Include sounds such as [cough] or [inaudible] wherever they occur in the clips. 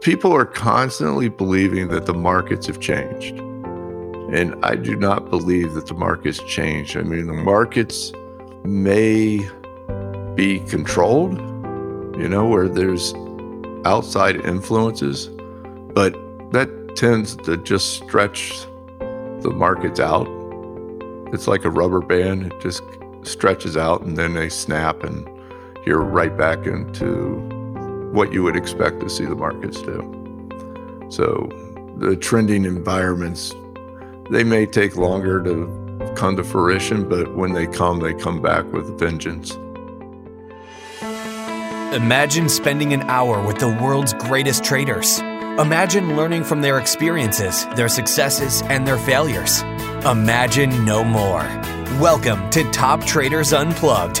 people are constantly believing that the markets have changed. And I do not believe that the markets changed. I mean, the markets may be controlled, you know, where there's outside influences, but that tends to just stretch the markets out. It's like a rubber band, it just stretches out and then they snap, and you're right back into what you would expect to see the markets do. So the trending environments, they may take longer to come to fruition, but when they come, they come back with vengeance. Imagine spending an hour with the world's greatest traders. Imagine learning from their experiences, their successes, and their failures. Imagine no more. Welcome to Top Traders Unplugged,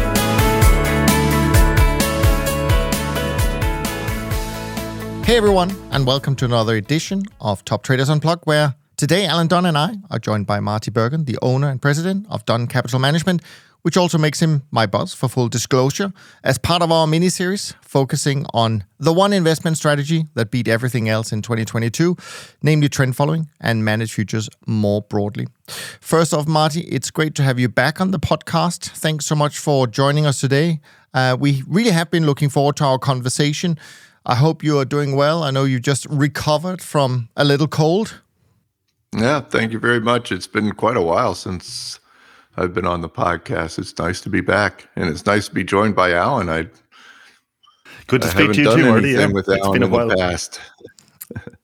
Hey everyone, and welcome to another edition of Top Traders Unplugged, where today Alan Dunne and I are joined by Marty Bergin, the owner and president of Dunn Capital Management, which also makes him my boss for full disclosure, as part of our mini series focusing on the one investment strategy that beat everything else in 2022, namely trend following and managed futures more broadly. First off, Marty, it's great to have you back on the podcast. Thanks so much for joining us today. Uh, we really have been looking forward to our conversation. I hope you are doing well. I know you just recovered from a little cold. Yeah, thank you very much. It's been quite a while since I've been on the podcast. It's nice to be back, and it's nice to be joined by Alan. I good to I speak to you too, Marty. Yeah. With it's Alan been a while. past.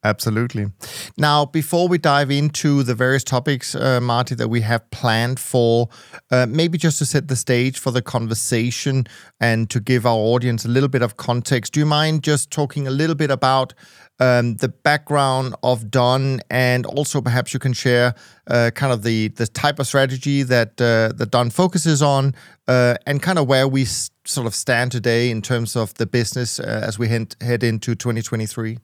Absolutely. Now, before we dive into the various topics, uh, Marty, that we have planned for, uh, maybe just to set the stage for the conversation and to give our audience a little bit of context, do you mind just talking a little bit about um, the background of Dunn, and also perhaps you can share uh, kind of the the type of strategy that uh, that Dunn focuses on, uh, and kind of where we s- sort of stand today in terms of the business uh, as we head head into 2023.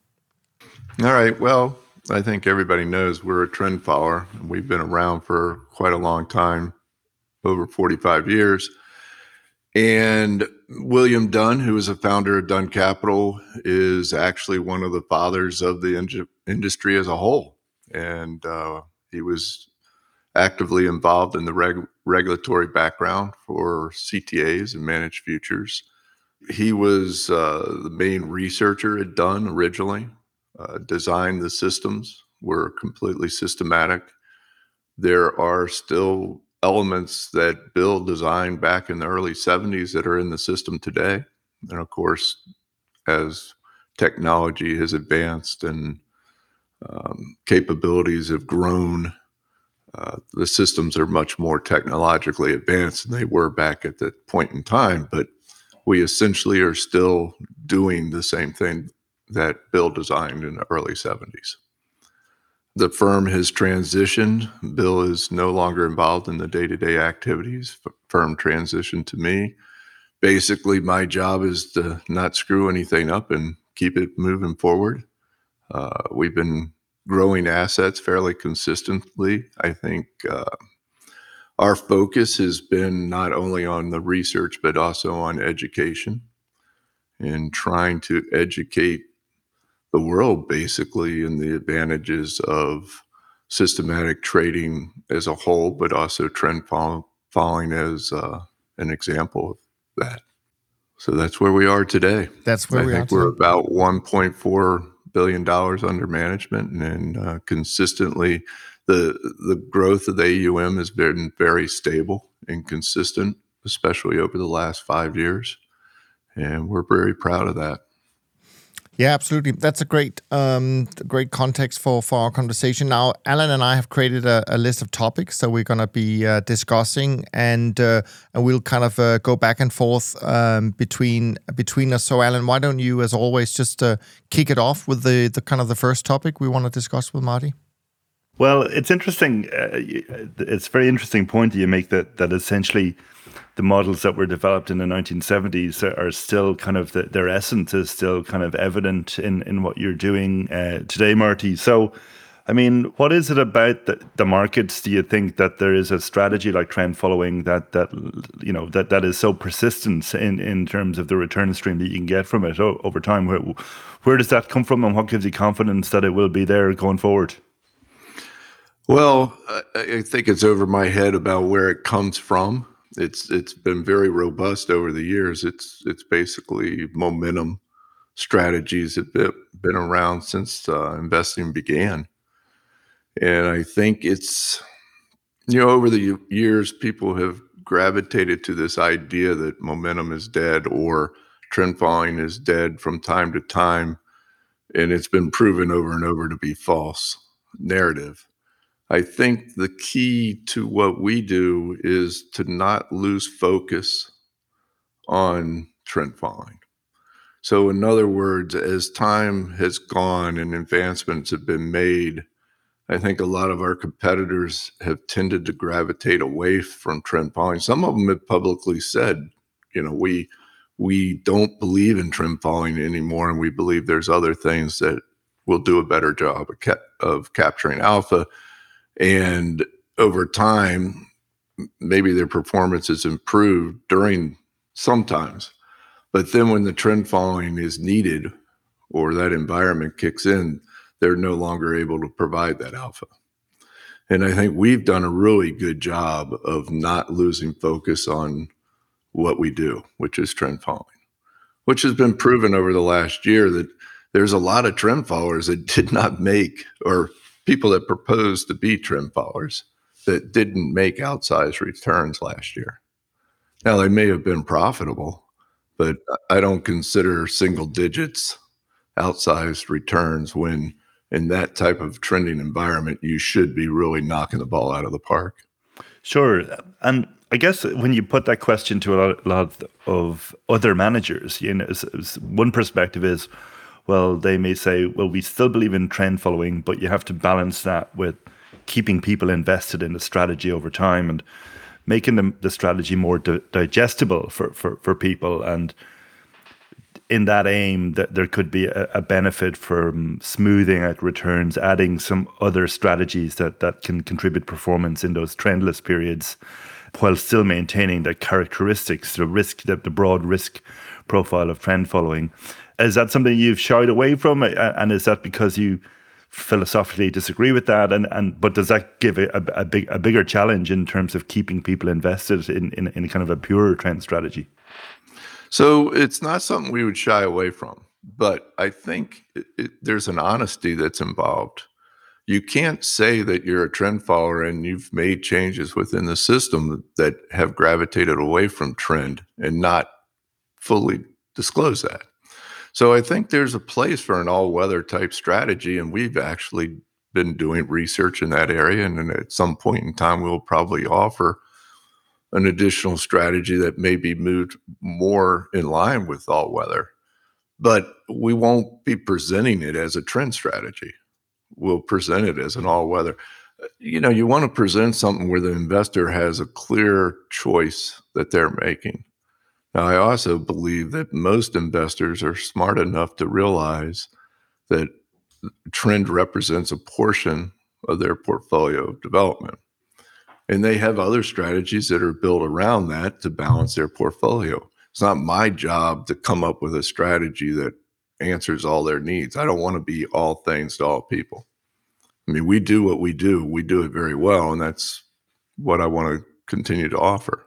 All right. Well, I think everybody knows we're a trend follower. And We've been around for quite a long time, over 45 years. And William Dunn, who is a founder of Dunn Capital, is actually one of the fathers of the in- industry as a whole. And uh, he was actively involved in the reg- regulatory background for CTAs and managed futures. He was uh, the main researcher at Dunn originally uh, designed the systems were completely systematic. There are still elements that Bill designed back in the early 70s that are in the system today. And of course, as technology has advanced and um, capabilities have grown, uh, the systems are much more technologically advanced than they were back at that point in time. But we essentially are still doing the same thing that Bill designed in the early 70s. The firm has transitioned. Bill is no longer involved in the day to day activities. Firm transitioned to me. Basically, my job is to not screw anything up and keep it moving forward. Uh, we've been growing assets fairly consistently. I think uh, our focus has been not only on the research, but also on education and trying to educate the world basically in the advantages of systematic trading as a whole, but also trend follow, following as uh, an example of that. So that's where we are today. That's where I we think we're about 1.4 billion dollars under management, and uh, consistently, the the growth of the AUM has been very stable and consistent, especially over the last five years, and we're very proud of that. Yeah, absolutely. That's a great, um, great context for for our conversation. Now, Alan and I have created a, a list of topics that we're going to be uh, discussing, and uh, and we'll kind of uh, go back and forth um, between between us. So, Alan, why don't you, as always, just uh, kick it off with the the kind of the first topic we want to discuss with Marty? Well, it's interesting. Uh, it's a very interesting point that you make that that essentially the models that were developed in the 1970s are still kind of the, their essence is still kind of evident in in what you're doing uh, today, Marty. So. I mean, what is it about the, the, markets? Do you think that there is a strategy like trend following that that you know that that is so persistent in in terms of the return stream that you can get from it over time? Where where does that come from, and what gives you confidence that it will be there going forward? Well, I think it's over my head about where it comes from. It's it's been very robust over the years. It's it's basically momentum strategies that have been around since uh, investing began, and I think it's you know over the years people have gravitated to this idea that momentum is dead or trend following is dead from time to time, and it's been proven over and over to be false narrative. I think the key to what we do is to not lose focus on trend following. So, in other words, as time has gone and advancements have been made, I think a lot of our competitors have tended to gravitate away from trend following. Some of them have publicly said, you know, we we don't believe in trend following anymore, and we believe there's other things that will do a better job of, of capturing alpha and over time maybe their performance is improved during sometimes. But then when the trend following is needed or that environment kicks in they're no longer able to provide that alpha. And i think we've done a really good job of not losing focus on what we do which is trend following which has been proven over the last year that there's a lot of trend followers that did not make or people that proposed to be trend followers that didn't make outsized returns last year. Now, they may have been profitable, but I don't consider single digits outsized returns when in that type of trending environment, you should be really knocking the ball out of the park. Sure. And I guess when you put that question to a lot, a lot of other managers, you know, one perspective is, well, they may say, well, we still believe in trend following, but you have to balance that with keeping people invested in the strategy over time and making the, the strategy more di- digestible for, for, for people. And in that aim, that there could be a, a benefit from smoothing out returns, adding some other strategies that, that can contribute performance in those trendless periods while still maintaining the characteristics, the risk, the, the broad risk profile of trend following. Is that something you've shied away from, and is that because you philosophically disagree with that? And and but does that give a, a, big a bigger challenge in terms of keeping people invested in, in in kind of a pure trend strategy? So it's not something we would shy away from, but I think it, it, there's an honesty that's involved. You can't say that you're a trend follower and you've made changes within the system that have gravitated away from trend and not fully disclose that. So I think there's a place for an all weather type strategy. And we've actually been doing research in that area. And at some point in time, we'll probably offer an additional strategy that may be moved more in line with all weather. But we won't be presenting it as a trend strategy. We'll present it as an all weather. Uh, you know, you want to present something where the investor has a clear choice that they're making. Now, I also believe that most investors are smart enough to realize that trend represents a portion of their portfolio of development. And they have other strategies that are built around that to balance their portfolio. It's not my job to come up with a strategy that answers all their needs. I don't want to be all things to all people. I mean, we do what we do, we do it very well. And that's what I want to continue to offer.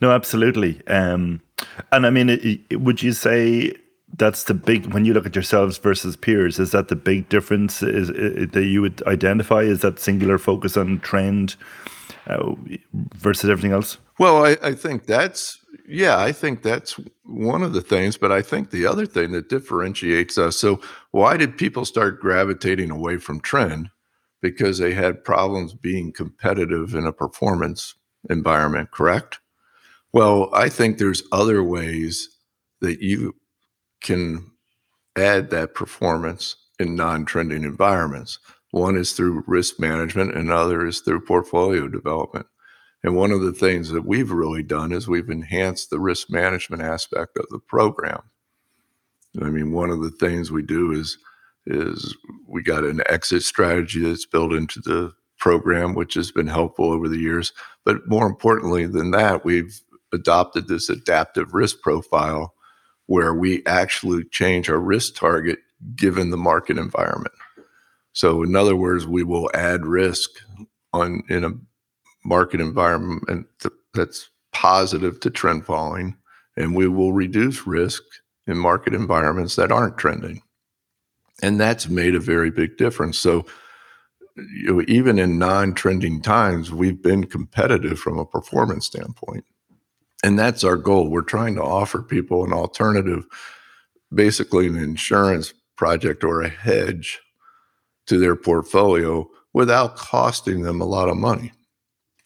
No, absolutely. Um, and I mean, it, it, would you say that's the big when you look at yourselves versus peers? Is that the big difference? Is, is that you would identify? Is that singular focus on trend uh, versus everything else? Well, I, I think that's yeah, I think that's one of the things. But I think the other thing that differentiates us. So, why did people start gravitating away from trend? Because they had problems being competitive in a performance environment, correct? Well, I think there's other ways that you can add that performance in non trending environments. One is through risk management, and other is through portfolio development. And one of the things that we've really done is we've enhanced the risk management aspect of the program. I mean, one of the things we do is is we got an exit strategy that's built into the program, which has been helpful over the years. But more importantly than that, we've adopted this adaptive risk profile where we actually change our risk target given the market environment. So, in other words, we will add risk on in a market environment that's positive to trend following, and we will reduce risk in market environments that aren't trending. And that's made a very big difference. So, you know, even in non-trending times, we've been competitive from a performance standpoint. And that's our goal. We're trying to offer people an alternative, basically an insurance project or a hedge to their portfolio without costing them a lot of money.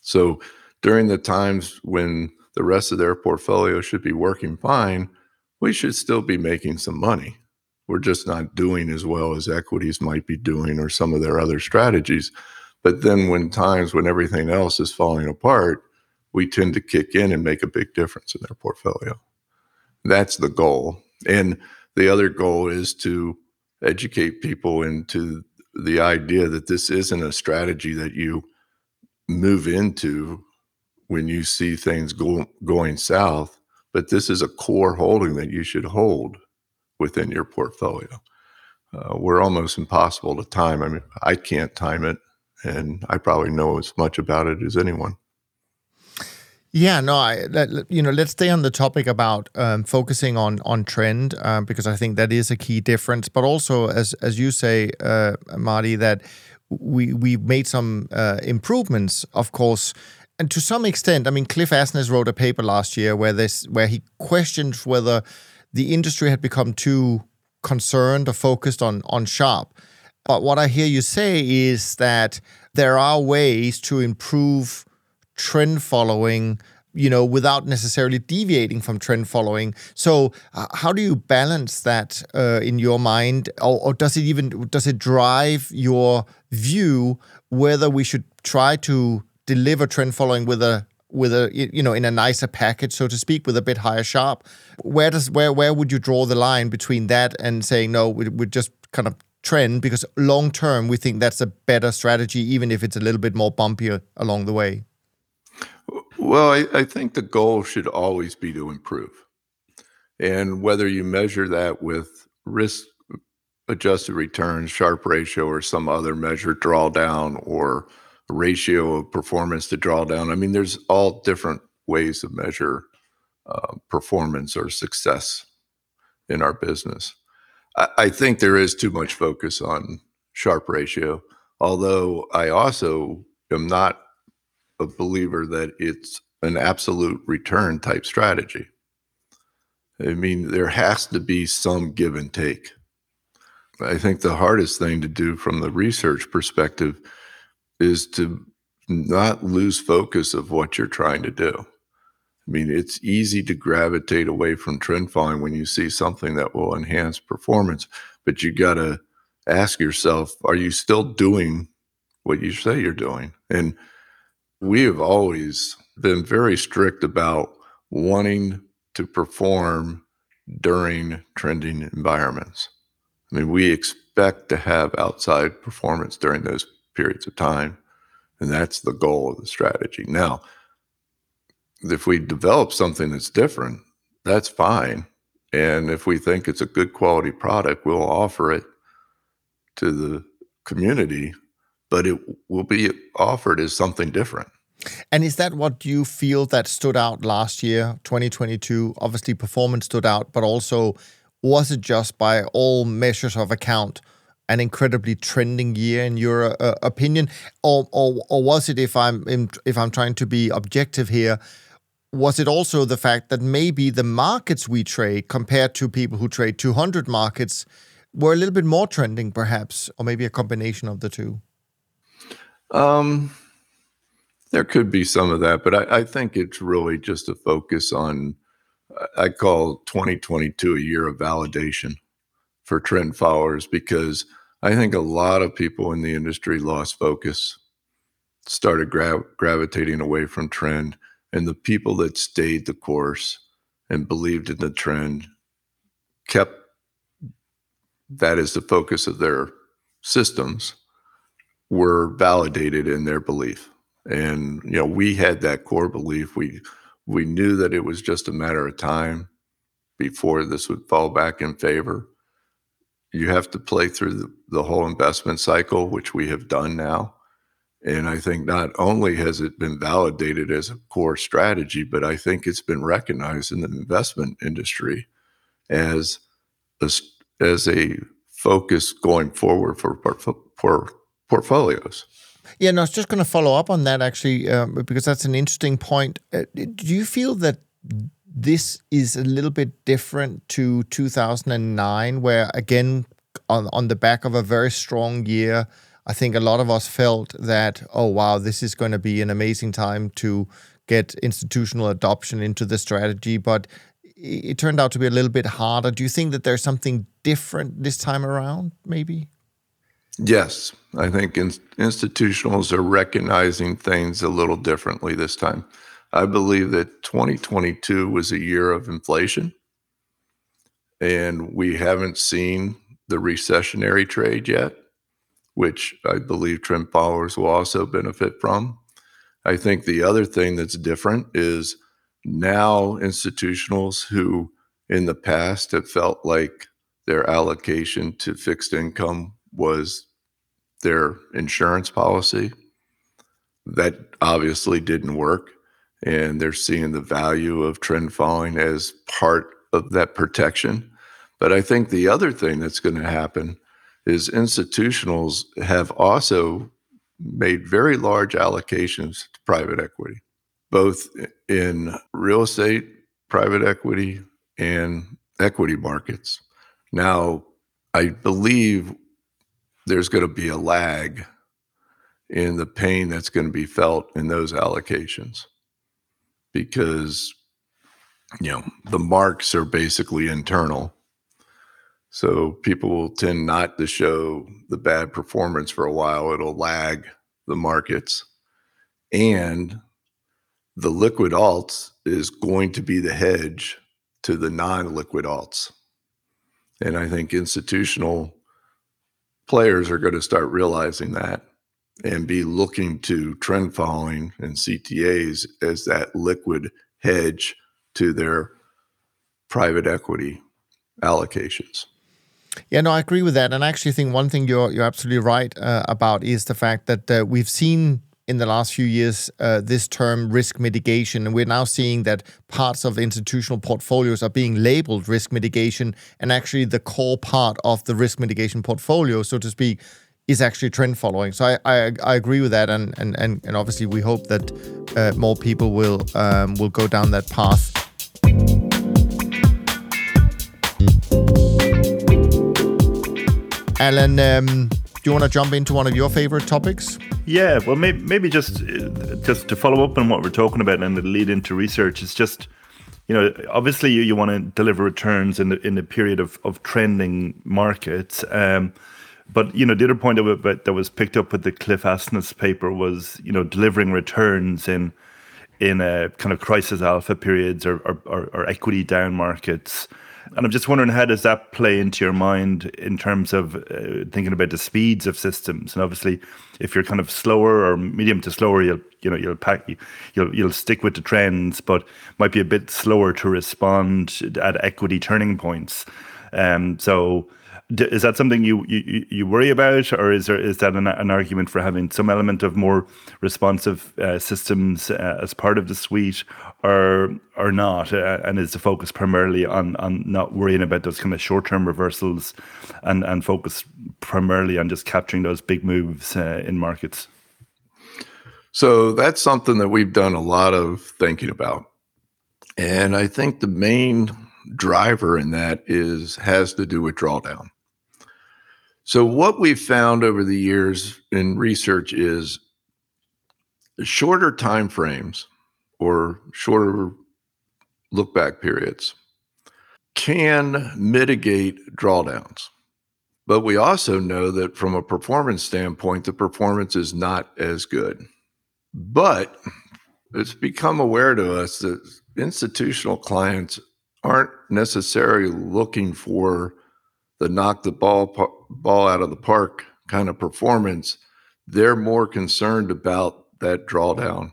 So during the times when the rest of their portfolio should be working fine, we should still be making some money. We're just not doing as well as equities might be doing or some of their other strategies. But then when times when everything else is falling apart, we tend to kick in and make a big difference in their portfolio. That's the goal. And the other goal is to educate people into the idea that this isn't a strategy that you move into when you see things go, going south, but this is a core holding that you should hold within your portfolio. Uh, we're almost impossible to time. I mean, I can't time it, and I probably know as much about it as anyone. Yeah, no, I let, you know, let's stay on the topic about um, focusing on on trend um, because I think that is a key difference. But also, as as you say, uh, Marty, that we we made some uh, improvements, of course, and to some extent. I mean, Cliff Asness wrote a paper last year where this where he questioned whether the industry had become too concerned or focused on on Sharpe. But what I hear you say is that there are ways to improve trend following you know without necessarily deviating from trend following. So uh, how do you balance that uh, in your mind? Or, or, does it even does it drive your view whether we should try to deliver trend following with a with a you know in a nicer package so to speak with a bit higher Sharpe? Where does where where would you draw the line between that and saying no we, we just kind of trend because long term we think that's a better strategy even if it's a little bit more bumpier along the way well, I, I, think the goal should always be to improve. And whether you measure that with risk adjusted returns, Sharpe ratio, or some other measure, drawdown, or ratio of performance to drawdown, I mean, there's all different ways to measure uh, performance or success in our business. I, I think there is too much focus on Sharpe ratio, although I also am not a believer that it's an absolute return type strategy. I mean, there has to be some give and take. I think the hardest thing to do from the research perspective is to not lose focus of what you're trying to do. I mean, it's easy to gravitate away from trend following when you see something that will enhance performance, but you got to ask yourself, are you still doing what you say you're doing? And we have always been very strict about wanting to perform during trending environments. I mean, we expect to have outside performance during those periods of time. And that's the goal of the strategy. Now, if we develop something that's different, that's fine. And if we think it's a good quality product, we'll offer it to the community but it will be offered as something different. And is that what you feel that stood out last year, 2022? Obviously, performance stood out, but also was it just by all measures of account an incredibly trending year in your uh, opinion, or, or or was it if I'm if I'm trying to be objective here? was it also the fact that maybe the markets we trade compared to people who trade 200 markets were a little bit more trending, perhaps, or maybe a combination of the two? Um, there could be some of that, but I, I think it's really just a focus on. I call 2022 a year of validation for trend followers because I think a lot of people in the industry lost focus, started gra- gravitating away from trend, and the people that stayed the course and believed in the trend kept that as the focus of their systems were validated in their belief. And you know we had that core belief. We we knew that it was just a matter of time before this would fall back in favor. You have to play through the, the whole investment cycle which we have done now. And i think not only has it been validated as a core strategy but i think it's been recognized in the investment industry as a, as a focus going forward for, for portfolios yeah, no, I was just going to follow up on that actually, um, because that's an interesting point. Uh, do you feel that this is a little bit different to 2009, where again, on, on the back of a very strong year, I think a lot of us felt that, oh, wow, this is going to be an amazing time to get institutional adoption into the strategy. But it turned out to be a little bit harder. Do you think that there's something different this time around, maybe? Yes, I think in, institutionals are recognizing things a little differently this time. I believe that 2022 was a year of inflation, and we haven't seen the recessionary trade yet, which I believe trend followers will also benefit from. I think the other thing that's different is now institutionals who in the past have felt like their allocation to fixed income was their insurance policy. That obviously didn't work. And they're seeing the value of trend following as part of that protection. But I think the other thing that's going to happen is institutionals have also made very large allocations to private equity, both in real estate, private equity, and equity markets. Now, I believe there's going to be a lag in the pain that's going to be felt in those allocations. Because you know the marks are basically internal. So people will tend not to show the bad performance for a while. It'll lag the markets. And the liquid alts is going to be the hedge to the non-liquid alts. And i think institutional players are going to start realizing that and be looking to trend following and CTAs as that liquid hedge to their private equity allocations. Yeah, no, I agree with that, and I actually think one thing you're you're absolutely right uh, about is the fact that uh, we've seen in the last few years uh, this term risk mitigation. And we're now seeing that parts of institutional portfolios are being labeled risk mitigation. And actually, the core part of the risk mitigation portfolio, so to speak, is actually trend following. So I, I, I agree with that. And, and, and, and obviously, we hope that uh, more people will, um, will go down that path. Alan, um, do you want to jump into one of your favorite topics? Yeah, well, maybe, maybe just just to follow up on what we're talking about and the lead into research is just, you know, obviously you, you want to deliver returns in the in the period of, of trending markets. Um, but you know, the other point it that was picked up with the Cliff Asness paper was, you know, delivering returns in in a kind of crisis alpha periods or, or, or equity down markets. And I'm just wondering, how does that play into your mind in terms of uh, thinking about the speeds of systems? And obviously, if you're kind of slower or medium to slower, you'll you know you'll pack you'll you'll stick with the trends, but might be a bit slower to respond at equity turning points. Um, so is that something you, you you worry about, or is there is that an, an argument for having some element of more responsive uh, systems uh, as part of the suite, or or not? Uh, and is the focus primarily on on not worrying about those kind of short term reversals, and and focus primarily on just capturing those big moves uh, in markets? So that's something that we've done a lot of thinking about And I think the main driver in that is has to do with drawdown. So what we've found over the years in research is shorter time frames or shorter look back periods can mitigate drawdowns. But we also know that from a performance standpoint, the performance is not as good. But it's become aware to us that institutional clients aren't necessarily looking for the knock the ball ball out of the park kind of performance. They're more concerned about that drawdown.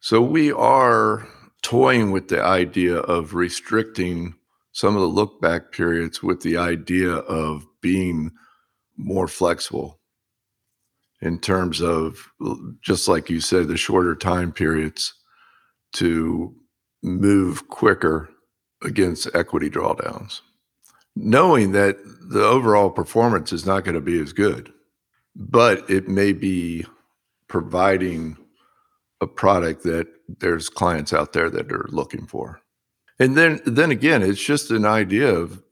So we are toying with the idea of restricting some of the look back periods with the idea of being more flexible in terms of just like you said the shorter time periods to move quicker against equity drawdowns knowing that the overall performance is not going to be as good but it may be providing a product that there's clients out there that are looking for. And then then again it's just an idea of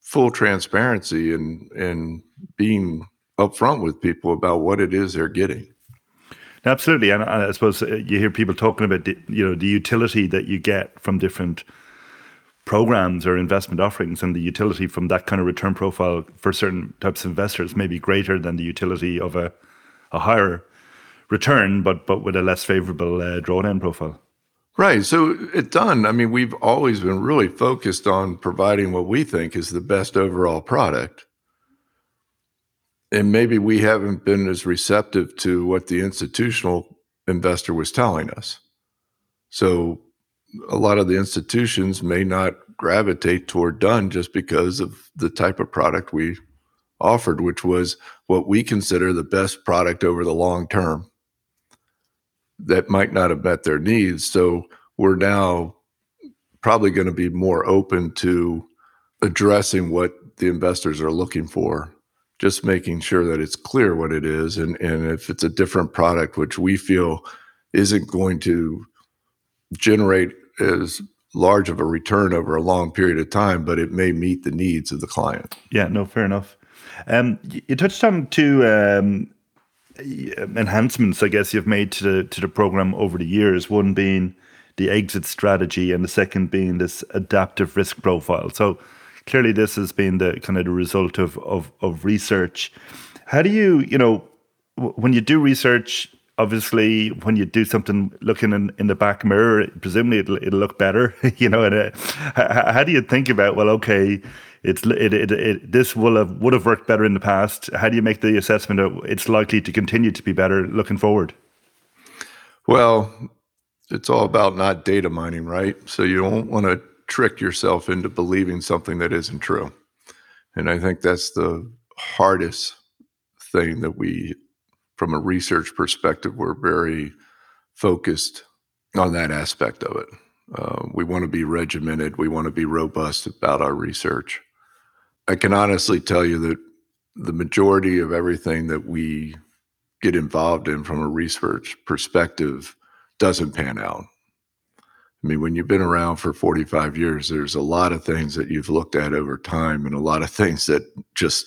full transparency and and being upfront with people about what it is they're getting. Absolutely and, i suppose uh, you hear people talking about the, you know the utility that you get from different programs or investment offerings and the utility from that kind of return profile for certain types of investors may be greater than the utility of a, a higher return but but with a less favorable uh, drawdown profile Right. So at Dunn, I mean, we've always been really focused on providing what we think is the best overall product. And maybe we haven't been as receptive to what the institutional investor was telling us. So a lot of the institutions may not gravitate toward Dunn just because of the type of product we offered, which was what we consider the best product over the long term that might not have met their needs. So we're now probably going to be more open to addressing what the investors are looking for just making sure that it's clear what it is and and if it's a different product which we feel isn't going to generate as large of a return over a long period of time but it may meet the needs of the client yeah no fair enough um, you touched on two um, enhancements, I guess, you've made to the to the program over the years. One being the exit strategy, and the second being this adaptive risk profile. So clearly, this has been the kind of the result of of, of research. How do you, you know, when you do research? Obviously, when you do something looking in, in the back mirror, presumably it'll, it'll look better, [laughs] you know. And uh, how do you think about well, okay, it's it, it, it, this will have would have worked better in the past. How do you make the assessment of it's likely to continue to be better looking forward? Well, it's all about not data mining, right? So you don't want to trick yourself into believing something that isn't true. And I think that's the hardest thing that we, from a research perspective, we're very focused on that aspect of it. Uh, we want to be regimented. We want to be robust about our research. I can honestly tell you that the majority of everything that we get involved in from a research perspective doesn't pan out. I mean, when you've been around for 45 years, there's a lot of things that you've looked at over time and a lot of things that just,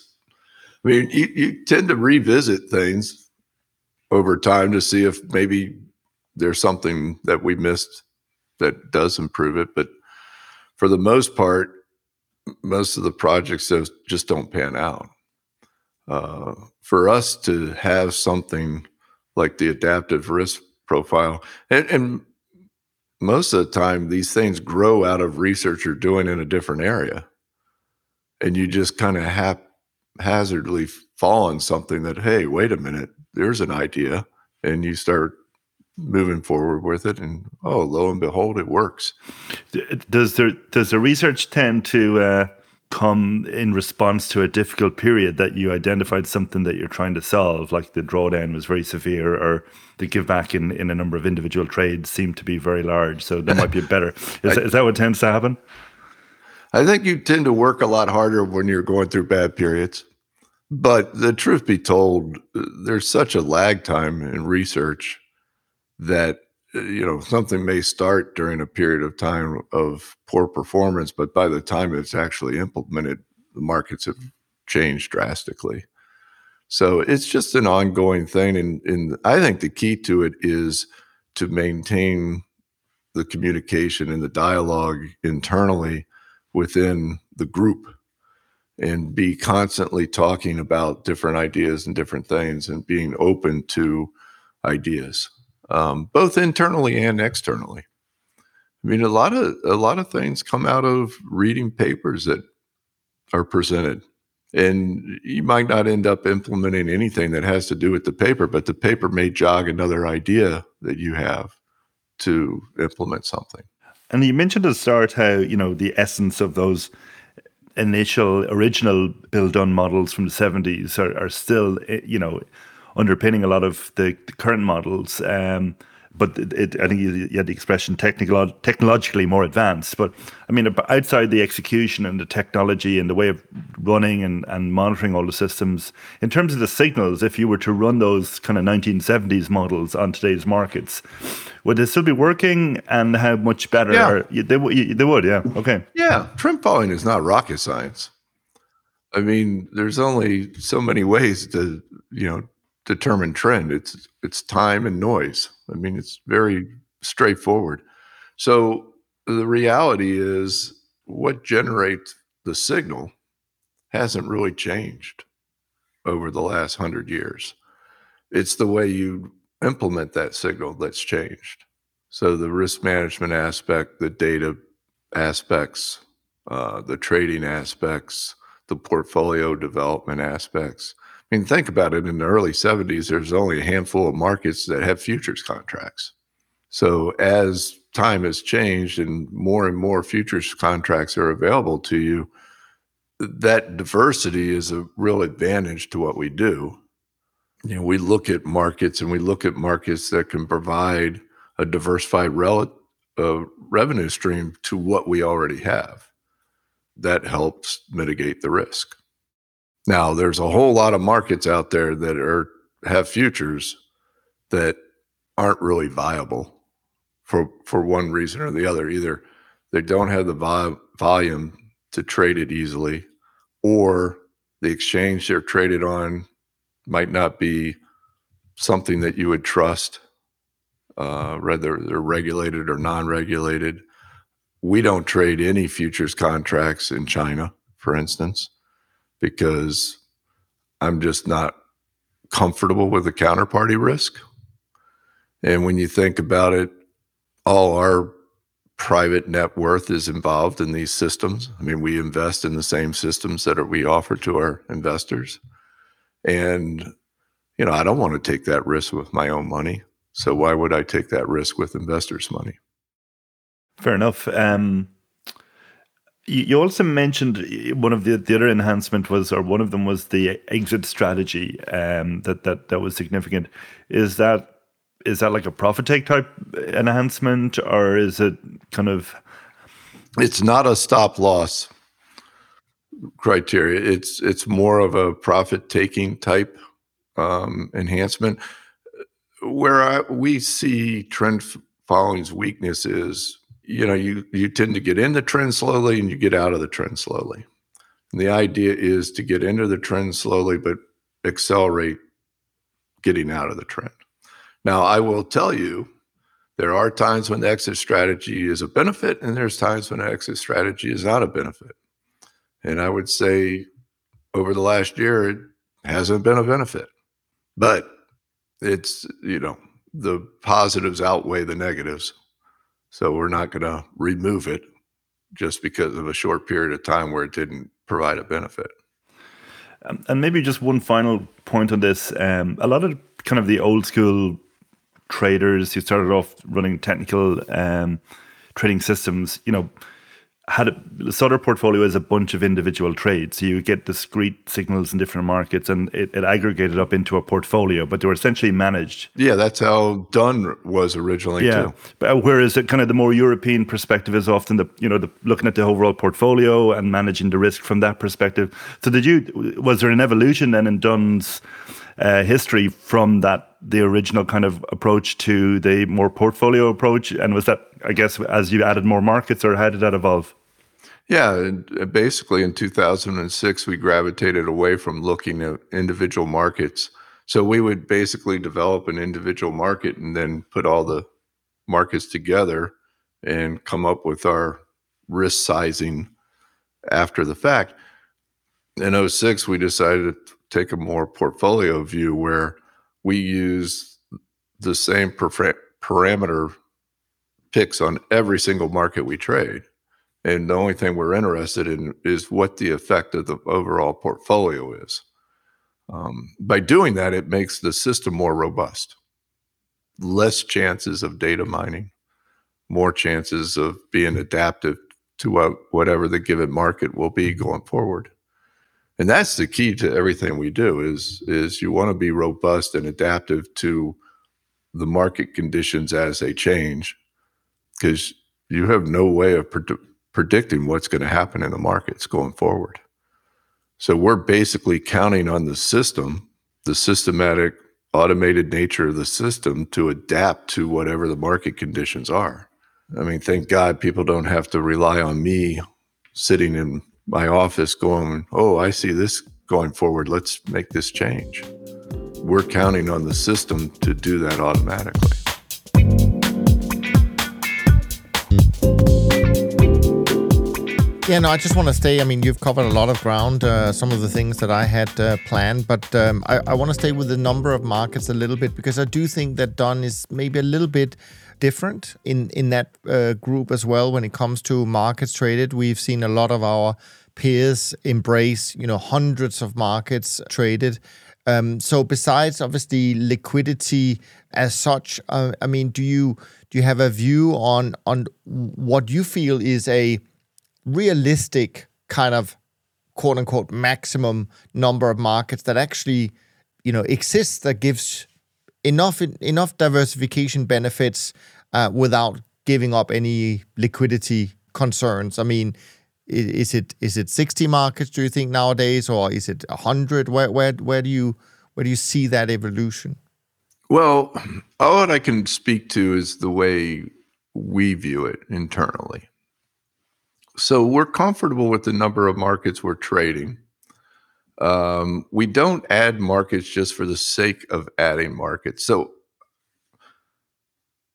I mean, you, you tend to revisit things over time to see if maybe there's something that we missed that does improve it. But for the most part, most of the projects just don't pan out. Uh, for us to have something like the adaptive risk profile, and, and, most of the time these things grow out of research you're doing in a different area, and you just kind of haphazardly fall on something that, hey, wait a minute, there's an idea, and you start moving forward with it and oh lo and behold it works. Does the does the research tend to uh, come in response to a difficult period that you identified something that you're trying to solve like the drawdown was very severe or the give back in, in a number of individual trades seemed to be very large so that might be [laughs] better is, I, is that what tends to happen? I think you tend to work a lot harder when you're going through bad periods but the truth be told uh, there's such a lag time in research that uh, you know something may start during a period of time of poor performance, but by the time it's actually implemented, the markets have changed drastically. So it's just an ongoing thing, and, and I think the key to it is to maintain the communication and the dialogue internally within the group and be constantly talking about different ideas and different things and being open to ideas um, both internally and externally. I mean a lot of a lot of things come out of reading papers that are presented and you might not end up implementing anything that has to do with the paper but the paper may jog another idea that you have to implement something. And you mentioned at the start how you know the essence of those initial original Bill Dunn models from the 70s are, are still eh, you know underpinning a lot of the, the current models. Um, but it, it, I think you, had the expression technical, technologically more advanced. But I mean, outside the execution and the technology and the way of running and, and monitoring all the systems, in terms of the signals, if you were to run those kind of 1970s models on today's markets, would they still be working and how much better? Yeah. Are, they, they would, yeah. Okay. Yeah. Trend following is not rocket science. I mean, there's only so many ways to, you know, determine trend. It's it's time and noise. I mean, it's very straightforward. So the reality is what generates the signal hasn't really changed over the last hundred years. It's the way you implement that signal that's changed. So the risk management aspect, the data aspects, uh, the trading aspects, the portfolio development aspects I mean, think about it. In the early 70s, there's only a handful of markets that have futures contracts. So as time has changed and more and more futures contracts are available to you, that diversity is a real advantage to what we do. You know, we look at markets and we look at markets that can provide a diversified rel- uh, revenue stream to what we already have. That helps mitigate the risk. Now, there's a whole lot of markets out there that are have futures that aren't really viable for for one reason or the other. Either they don't have the vol- volume to trade it easily, or the exchange they're traded on might not be something that you would trust, uh, whether they're regulated or non-regulated. We don't trade any futures contracts in China, for instance because I'm just not comfortable with the counterparty risk. And when you think about it, all our private net worth is involved in these systems. I mean, we invest in the same systems that are, we offer to our investors. And, you know, I don't want to take that risk with my own money. So why would I take that risk with investors' money? Fair enough. Um, you also mentioned one of the, the other enhancement was, or one of them was the exit strategy um, that that that was significant. Is that is that like a profit take type enhancement, or is it kind of? It's not a stop loss criteria. It's it's more of a profit taking type um, enhancement. Where I, we see trend following's weakness is you know you you tend to get in the trend slowly and you get out of the trend slowly. And the idea is to get into the trend slowly but accelerate getting out of the trend. Now i will tell you there are times when the exit strategy is a benefit and there's times when the exit strategy is not a benefit. And i would say over the last year it hasn't been a benefit. But it's you know the positives outweigh the negatives so we're not going to remove it just because of a short period of time where it didn't provide a benefit. Um, and maybe just one final point on this. Um, a lot of kind of the old school traders who started off running technical um, trading systems, you know, had a, Sutter portfolio as a bunch of individual trades. So you get discrete signals in different markets and it, it, aggregated up into a portfolio, but they were essentially managed. Yeah, that's how Dunn was originally yeah. too. But uh, whereas it kind of the more European perspective is often the you know the looking at the overall portfolio and managing the risk from that perspective. So did you was there an evolution then in Dunn's uh, history from that the original kind of approach to the more portfolio approach? And was that, I guess, as you added more markets, or how did that evolve? Yeah, basically in 2006, we gravitated away from looking at individual markets. So we would basically develop an individual market and then put all the markets together and come up with our risk sizing after the fact. In 06, we decided to take a more portfolio view where we use the same parameter picks on every single market we trade. And the only thing we're interested in is what the effect of the overall portfolio is. Um, by doing that, it makes the system more robust, less chances of data mining, more chances of being adaptive to what, whatever the given market will be going forward. And that's the key to everything we do is, is you want to be robust and adaptive to the market conditions as they change because you have no way of pred- predicting what's going to happen in the markets going forward. So we're basically counting on the system, the systematic automated nature of the system to adapt to whatever the market conditions are. I mean, thank God people don't have to rely on me sitting in my office going, oh, I see this going forward. Let's make this change. We're counting on the system to do that automatically. Yeah, no, I just want to stay. I mean, you've covered a lot of ground, uh, some of the things that I had uh, planned, but um, I, I want to stay with the number of markets a little bit because I do think that Dunn is maybe a little bit different in in that uh, group as well when it comes to markets traded. We've seen a lot of our peers embrace, you know, hundreds of markets traded. Um, so besides obviously liquidity as such, uh, I mean, do you do you have a view on on what you feel is a realistic kind of quote unquote maximum number of markets that actually you know exists that gives enough enough diversification benefits uh, without giving up any liquidity concerns. I mean, is it is it 60 markets do you think nowadays or is it 100 where where where do you where do you see that evolution? Well all that i can speak to is the way we view it internally so we're comfortable with the number of markets we're trading. Um, we don't add markets just for the sake of adding markets. So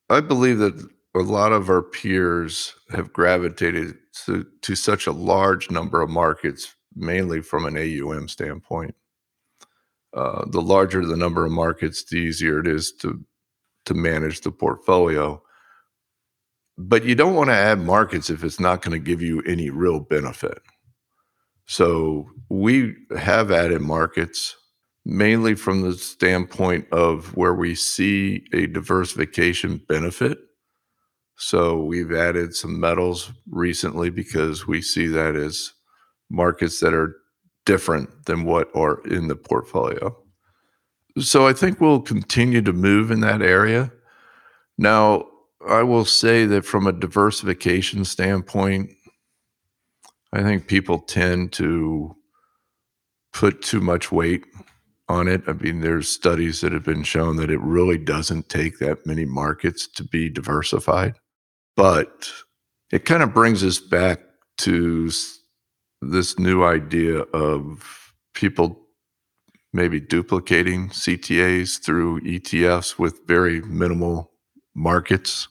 I believe that a lot of our peers have gravitated to, to such a large number of markets, mainly from an AUM standpoint. Uh, the larger the number of markets, the easier it is to to manage the portfolio but you don't want to add markets if it's not going to give you any real benefit. So we have added markets mainly from the standpoint of where we see a diversification benefit. So we've added some metals recently because we see that as markets that are different than what are in the portfolio. So I think we'll continue to move in that area. Now, I will say that from a diversification standpoint, I think people tend to put too much weight on it. I mean, there's studies that have been shown that it really doesn't take that many markets to be diversified. But it kind of brings us back to this new idea of people maybe duplicating CTAs through ETFs with very minimal markets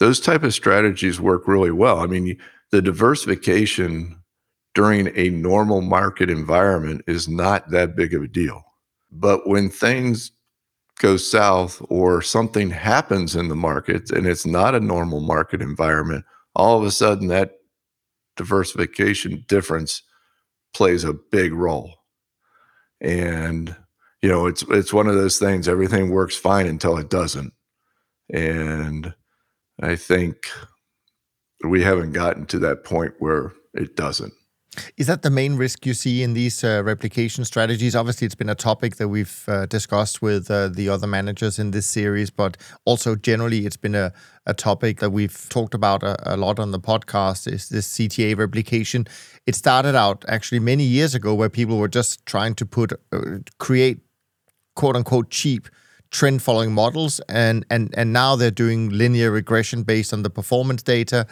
those type of strategies work really well. I mean, the diversification during a normal market environment is not that big of a deal. But when things go south or something happens in the market and it's not a normal market environment, all of a sudden that diversification difference plays a big role. And you know, it's it's one of those things everything works fine until it doesn't. And I think we haven't gotten to that point where it doesn't. Is that the main risk you see in these uh, replication strategies? Obviously, it's been a topic that we've uh, discussed with uh, the other managers in this series, but also generally, it's been a, a topic that we've talked about a, a, lot on the podcast. Is this CTA replication? It started out actually many years ago, where people were just trying to put uh, create quote unquote cheap trend following models and and and now they're doing linear regression based on the performance data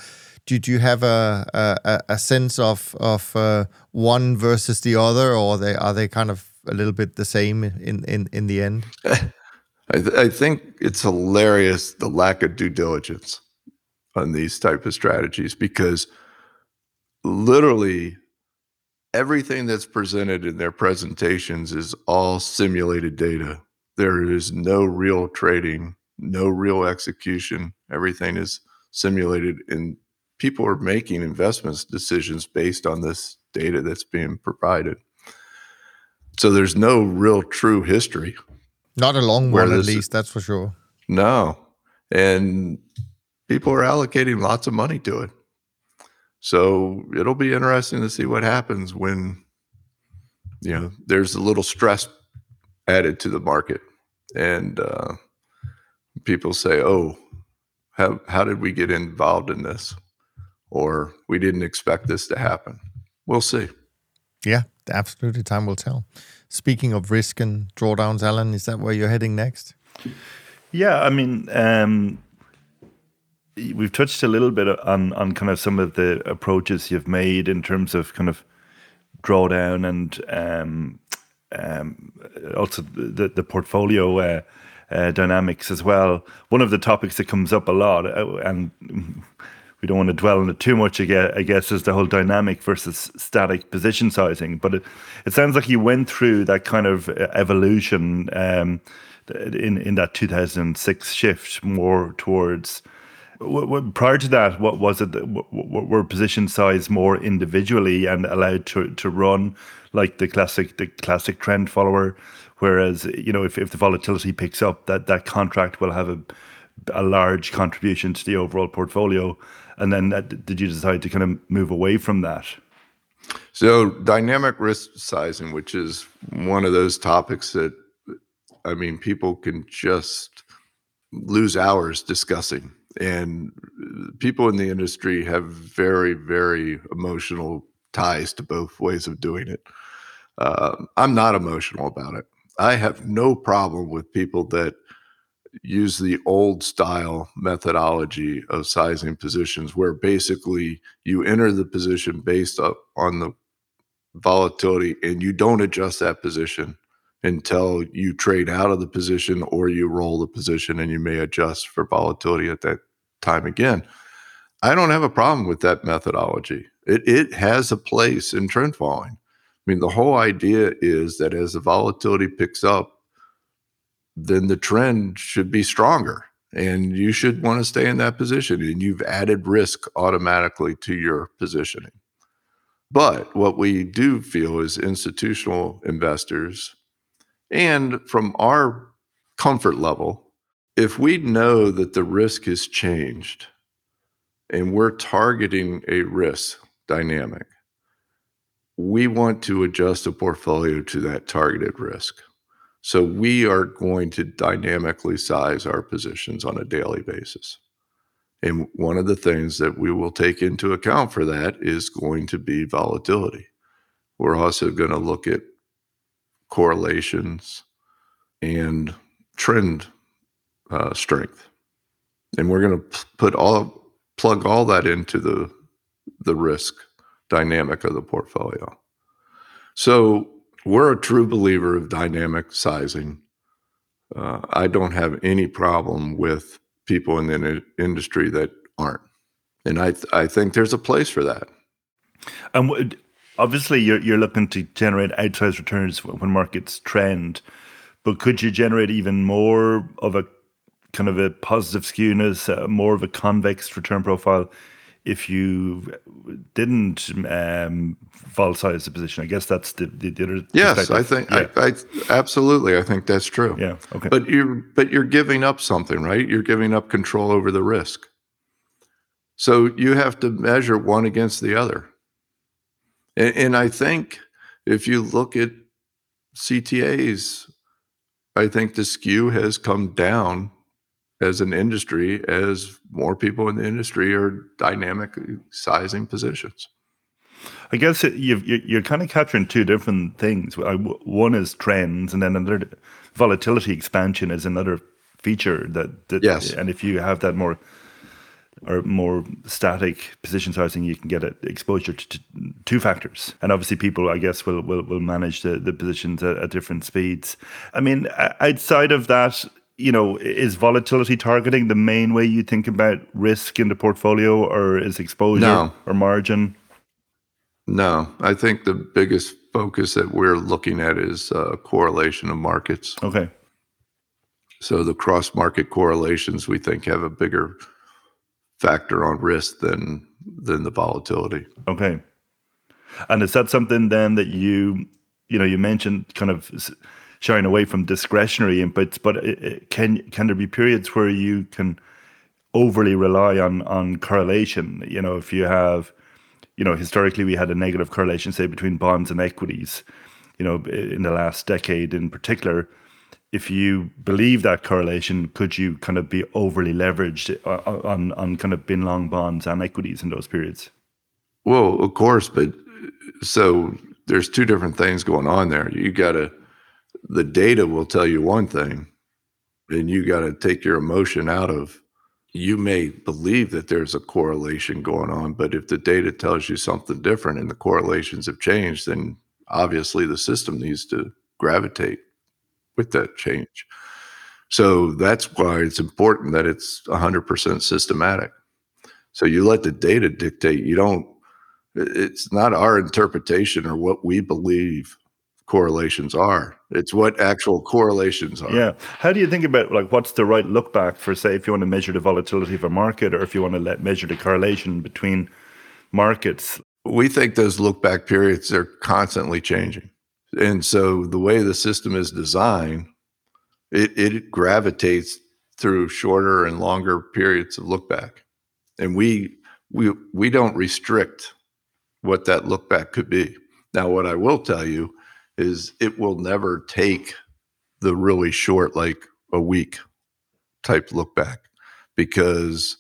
do, do you have a, a, a sense of of uh, one versus the other or they are they kind of a little bit the same in in in the end [laughs] I, th- I think it's hilarious the lack of due diligence on these type of strategies because literally everything that's presented in their presentations is all simulated data. There is no real trading, no real execution. Everything is simulated, and people are making investments decisions based on this data that's being provided. So there's no real true history. Not a long one, at least, that's for sure. No. And people are allocating lots of money to it. So it'll be interesting to see what happens when you know there's a little stress added to the market, and uh, people say, "Oh, how how did we get involved in this?" Or we didn't expect this to happen. We'll see. Yeah, absolutely. Time will tell. Speaking of risk and drawdowns, Alan, is that where you're heading next? Yeah, I mean, um, we've touched a little bit on on kind of some of the approaches you've made in terms of kind of drawdown and um, um, also the the portfolio uh, uh, dynamics as well. One of the topics that comes up a lot, uh, and we don't want to dwell on it too much. I guess is the whole dynamic versus static position sizing. But it, it sounds like you went through that kind of uh, evolution um, in in that 2006 shift more towards prior to that, what was it? Were position size more individually and allowed to to run like the classic the classic trend follower? Whereas you know if, if the volatility picks up, that that contract will have a a large contribution to the overall portfolio. And then uh, that, did you decide to kind of move away from that? So dynamic risk sizing, which is one of those topics that I mean people can just lose hours discussing and people in the industry have very very emotional ties to both ways of doing it uh, i'm not emotional about it i have no problem with people that use the old style methodology of sizing positions where basically you enter the position based up on the volatility and you don't adjust that position until you trade out of the position or you roll the position and you may adjust for volatility at that time again. I don't have a problem with that methodology. It, it has a place in trend following. I mean, the whole idea is that as the volatility picks up, then the trend should be stronger and you should want to stay in that position and you've added risk automatically to your positioning. But what we do feel is institutional investors and from our comfort level, if we know that the risk has changed and we're targeting a risk dynamic, we want to adjust the portfolio to that targeted risk. So we are going to dynamically size our positions on a daily basis. And one of the things that we will take into account for that is going to be volatility. We're also going to look at correlations and trend uh, strength, and we're going to put all plug all that into the the risk dynamic of the portfolio. So we're a true believer of dynamic sizing. Uh, I don't have any problem with people in the industry that aren't, and I th- I think there's a place for that. And obviously, you're you're looking to generate outsized returns when markets trend, but could you generate even more of a kind of a positive skewness, uh, more of a convex return profile if you didn't um, the position. I guess that's the, the, the other. Yes, I think yeah. I, I, absolutely. I think that's true. Yeah. Okay. But you're but you're giving up something, right? You're giving up control over the risk. So you have to measure one against the other. And, and I think if you look at CTAs, I think the skew has come down as an industry as more people in the industry are dynamically uh, sizing positions. I guess you're, you're kind of capturing two different things. One is trends, and then another volatility expansion is another feature that, that yes. And if you have that more or more static position sizing, you can get exposure to, two factors. And obviously, people, I guess, will will, will manage the, the positions at, at different speeds. I mean, outside of that, you know, is volatility targeting the main way you think about risk in the portfolio, or is exposure no. or margin? No, I think the biggest focus that we're looking at is uh, correlation of markets. Okay. So the cross market correlations we think have a bigger factor on risk than than the volatility. Okay. And is that something then that you you know you mentioned kind of shying away from discretionary inputs, but it, can can there be periods where you can overly rely on on correlation? You know, if you have you know historically we had a negative correlation say between bonds and equities. You know, in the last decade in particular, if you believe that correlation, could you kind of be overly leveraged uh, uh, on on kind of bin long bonds and equities in those periods? Well, of course, but so there's two different things going on there. You got to the data will tell you one thing, and you got to take your emotion out of. You may believe that there's a correlation going on, but if the data tells you something different and the correlations have changed, then obviously the system needs to gravitate with that change. So that's why it's important that it's 100% systematic. So you let the data dictate. You don't, it's not our interpretation or what we believe correlations are. It's what actual correlations are. Yeah. How do you think about like what's the right look back for say if you want to measure the volatility of a market or if you want to let measure the correlation between markets? We think those look back periods are constantly changing. And so the way the system is designed, it, it gravitates through shorter and longer periods of look back. And we we we don't restrict what that look back could be. Now, what I will tell you is it will never take the really short, like a week type look back, because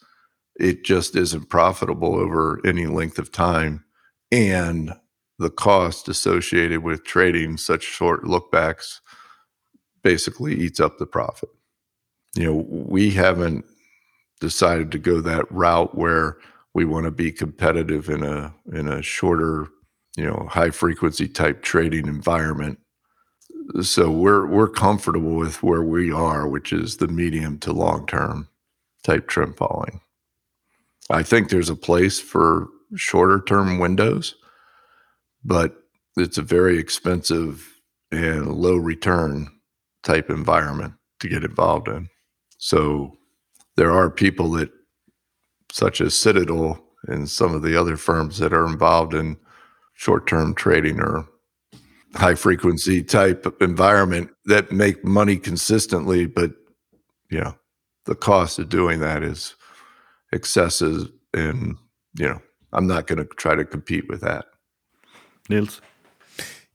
it just isn't profitable over any length of time. And the cost associated with trading such short lookbacks basically eats up the profit. You know, we haven't decided to go that route where we want to be competitive in a in a shorter, you know, high frequency type trading environment. So we're we're comfortable with where we are, which is the medium to long term type trend following. I think there's a place for shorter term windows but it's a very expensive and low return type environment to get involved in. So there are people that, such as Citadel and some of the other firms that are involved in short term trading or high frequency type environment that make money consistently, but you know, the cost of doing that is excessive and you know, I'm not going to try to compete with that. Niels?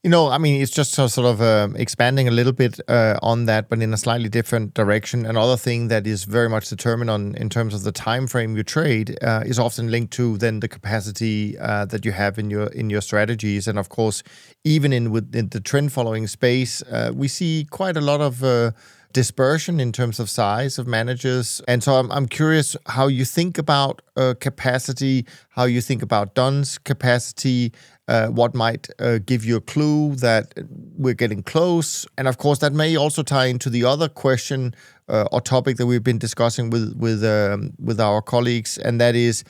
You know, I mean, it's just sort of uh, expanding a little bit uh, on that, but in a slightly different direction. Another thing that is very much determined on in terms of the time frame you trade uh, is often linked to then the capacity uh, that you have in your in your strategies, and of course, even in within the trend following space, uh, we see quite a lot of uh, dispersion in terms of size of managers. And so I'm, I'm curious how you think about uh, capacity, how you think about Dunn's capacity, uh, what might uh, give you a clue that we're getting close. And of course, that may also tie into the other question uh, or topic that we've been discussing with with um, with our colleagues, and that is,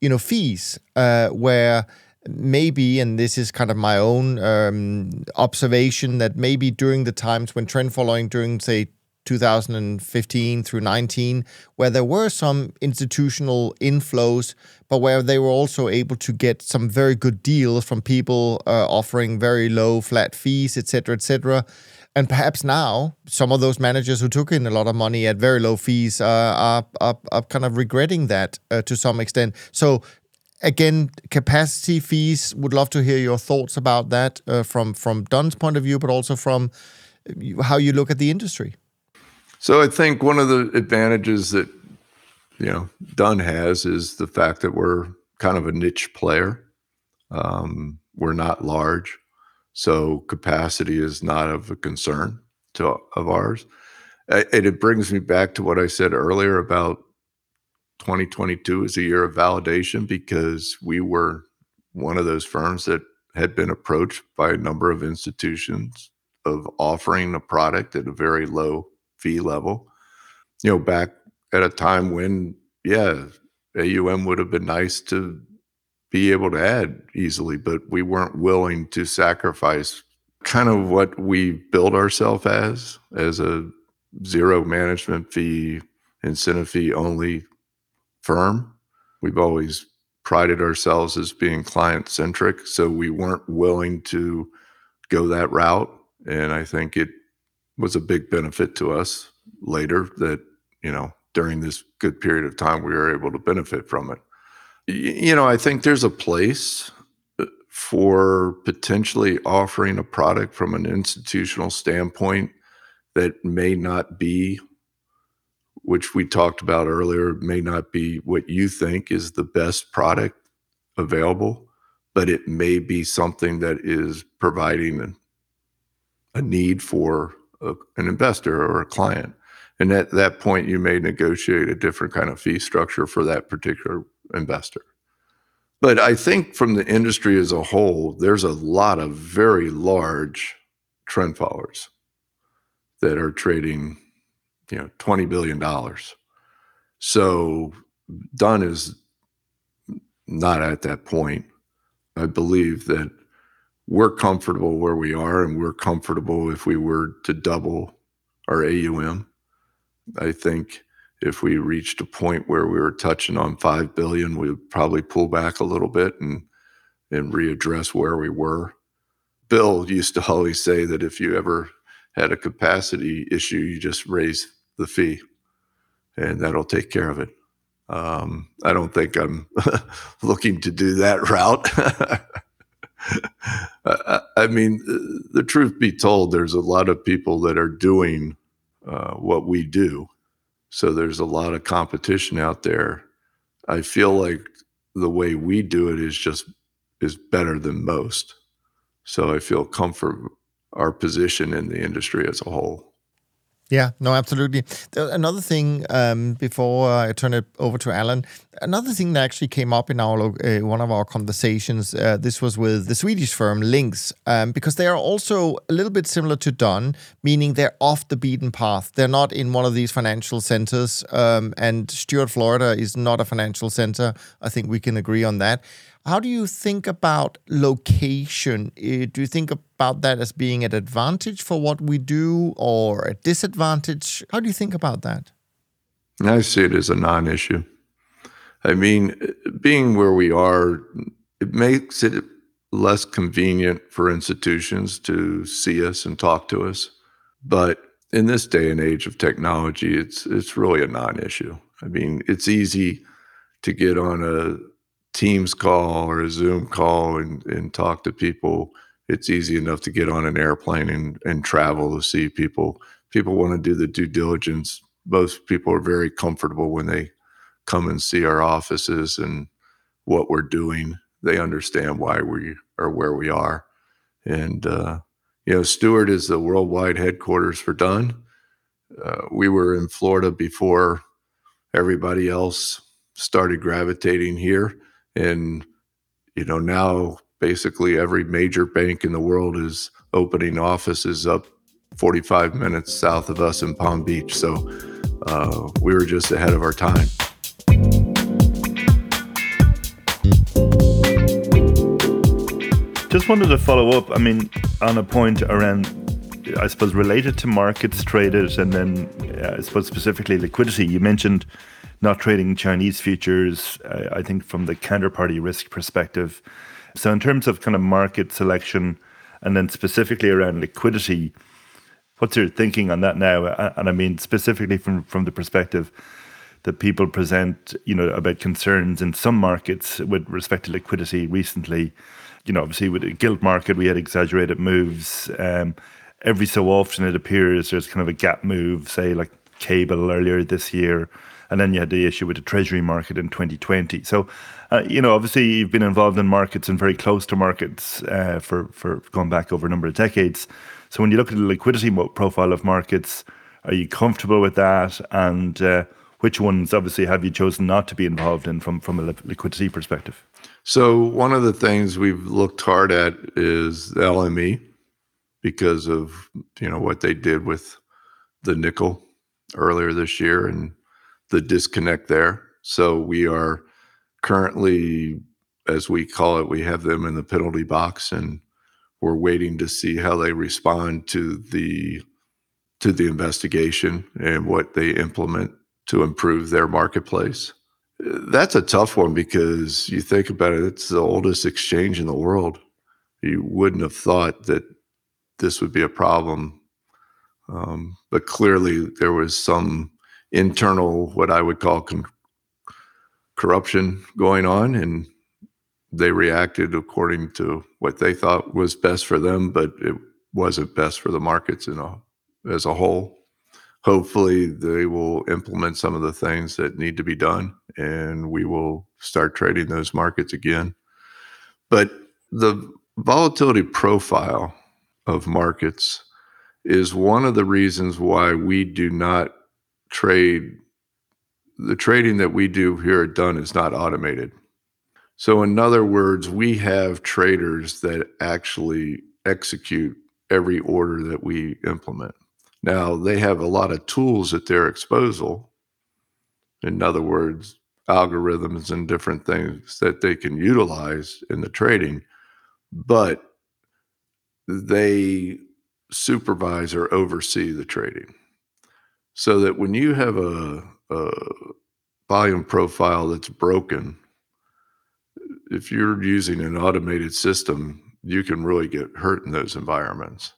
you know, fees, uh, where maybe, and this is kind of my own um, observation, that maybe during the times when trend following, during say 2015 through 19, where there were some institutional inflows, but where they were also able to get some very good deals from people uh, offering very low flat fees, etc., etc. And perhaps now some of those managers who took in a lot of money at very low fees uh, are, are, are, kind of regretting that uh, to some extent. So again, capacity fees. Would love to hear your thoughts about that uh, from from Dunn's point of view, but also from uh, how you look at the industry. So I think one of the advantages that you know Dunn has is the fact that we're kind of a niche player. Um, we're not large, so capacity is not of a concern to of ours. And it brings me back to what I said earlier about 2022 is a year of validation because we were one of those firms that had been approached by a number of institutions of offering a product at a very low fee level. You know, back at a time when, yeah, AUM would have been nice to be able to add easily, but we weren't willing to sacrifice kind of what we built ourselves as, as a zero management fee, incentive fee only firm. We've always prided ourselves as being client centric, so we weren't willing to go that route. And I think it was a big benefit to us later that, you know, during this good period of time, we were able to benefit from it. You know, I think there's a place uh, for potentially offering a product from an institutional standpoint that may not be which we talked about earlier may not be what you think is the best product available but it may be something that is providing a need for a, an investor or a client and at that point you may negotiate a different kind of fee structure for that particular investor but i think from the industry as a whole there's a lot of very large trend followers that are trading, you know, twenty billion dollars. So Dunn is not at that point. I believe that we're comfortable where we are, and we're comfortable if we were to double our AUM. I think if we reached a point where we were touching on five billion, we would probably pull back a little bit and and readdress where we were. Bill used to [laughs] always say that if you ever had a capacity issue, you just raise the fee and that'll take care of it. Um, I don't think I'm [laughs] looking to do that [laughs] route. I, I, mean, the truth be told, there's a lot of people that are doing uh, what we do. So there's a lot of competition out there. I feel like the way we do it is just is better than most. So I feel comfort our position in the industry as a whole. Yeah, no, absolutely. Another thing um, before I turn it over to Alan, another thing that actually came up in our uh, one of our conversations. Uh, this was with the Swedish firm Lynx, um, because they are also a little bit similar to Dunn, meaning they're off the beaten path. They're not in one of these financial centers, um, and Stuart, Florida, is not a financial center. I think we can agree on that. How do you think about location? Do you think about that as being an advantage for what we do or a disadvantage? How do you think about that? I see it as a non issue. I mean, being where we are, it makes it less convenient for institutions to see us and talk to us. But in this day and age of technology, it's it's really a non-issue. I mean, it's easy to get on a Teams call or a Zoom call and, and talk to people, it's easy enough to get on an airplane and, and travel to see people. People want to do the due diligence. Most people are very comfortable when they come and see our offices and what we're doing. They understand why we are where we are. And, uh, you know, Stuart is the worldwide headquarters for Dunn. Uh, we were in Florida before everybody else started gravitating here and you know now basically every major bank in the world is opening offices up 45 minutes south of us in Palm Beach. So uh, we were just ahead of our time. Just wanted to follow up. I mean, on a point around, I suppose, related to markets traded, and then uh, I suppose specifically liquidity. You mentioned not trading Chinese futures, uh, I think from the counterparty risk perspective. So, in terms of kind of market selection and then specifically around liquidity, what's your thinking on that now? And I mean, specifically from, from the perspective that people present, you know, about concerns in some markets with respect to liquidity recently. You know, obviously with the gilt market, we had exaggerated moves. Um, every so often, it appears there's kind of a gap move, say like cable earlier this year and then you had the issue with the treasury market in 2020. So, uh, you know, obviously you've been involved in markets and very close to markets uh, for for going back over a number of decades. So, when you look at the liquidity profile of markets, are you comfortable with that? And uh, which ones, obviously, have you chosen not to be involved in from from a liquidity perspective? So, one of the things we've looked hard at is LME because of you know what they did with the nickel earlier this year and the disconnect there. So we are currently, as we call it, we have them in the penalty box and we're waiting to see how they respond to the to the investigation and what they implement to improve their marketplace. That's a tough one because you think about it, it's the oldest exchange in the world. You wouldn't have thought that this would be a problem. Um, but clearly, there was some internal, what I would call con- corruption going on, and they reacted according to what they thought was best for them, but it wasn't best for the markets in a, as a whole. Hopefully, they will implement some of the things that need to be done, and we will start trading those markets again. But the volatility profile of markets is one of the reasons why we do not trade. The trading that we do here at Dunn is not automated. So, in other words, we have traders that actually execute every order that we implement. Now, they have a lot of tools at their disposal. In other words, algorithms and different things that they can utilize in the trading, but they supervise or oversee the trading so that when you have a, a volume profile that's broken if you're using an automated system you can really get hurt in those environments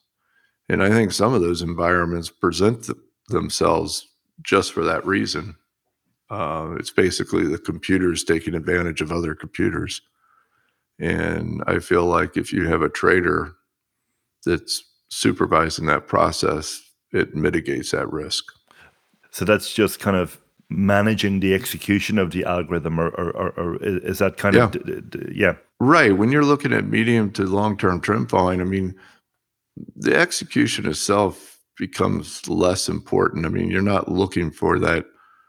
and i think some of those environments present th- themselves just for that reason uh, it's basically the computers taking advantage of other computers and i feel like if you have a trader that's supervising that process, it mitigates that risk. So that's just kind of managing the execution of the algorithm, or, or, or, or is that kind yeah. of, d- d- yeah. Right. When you're looking at medium to long term trend following, I mean, the execution itself becomes less important. I mean, you're not looking for that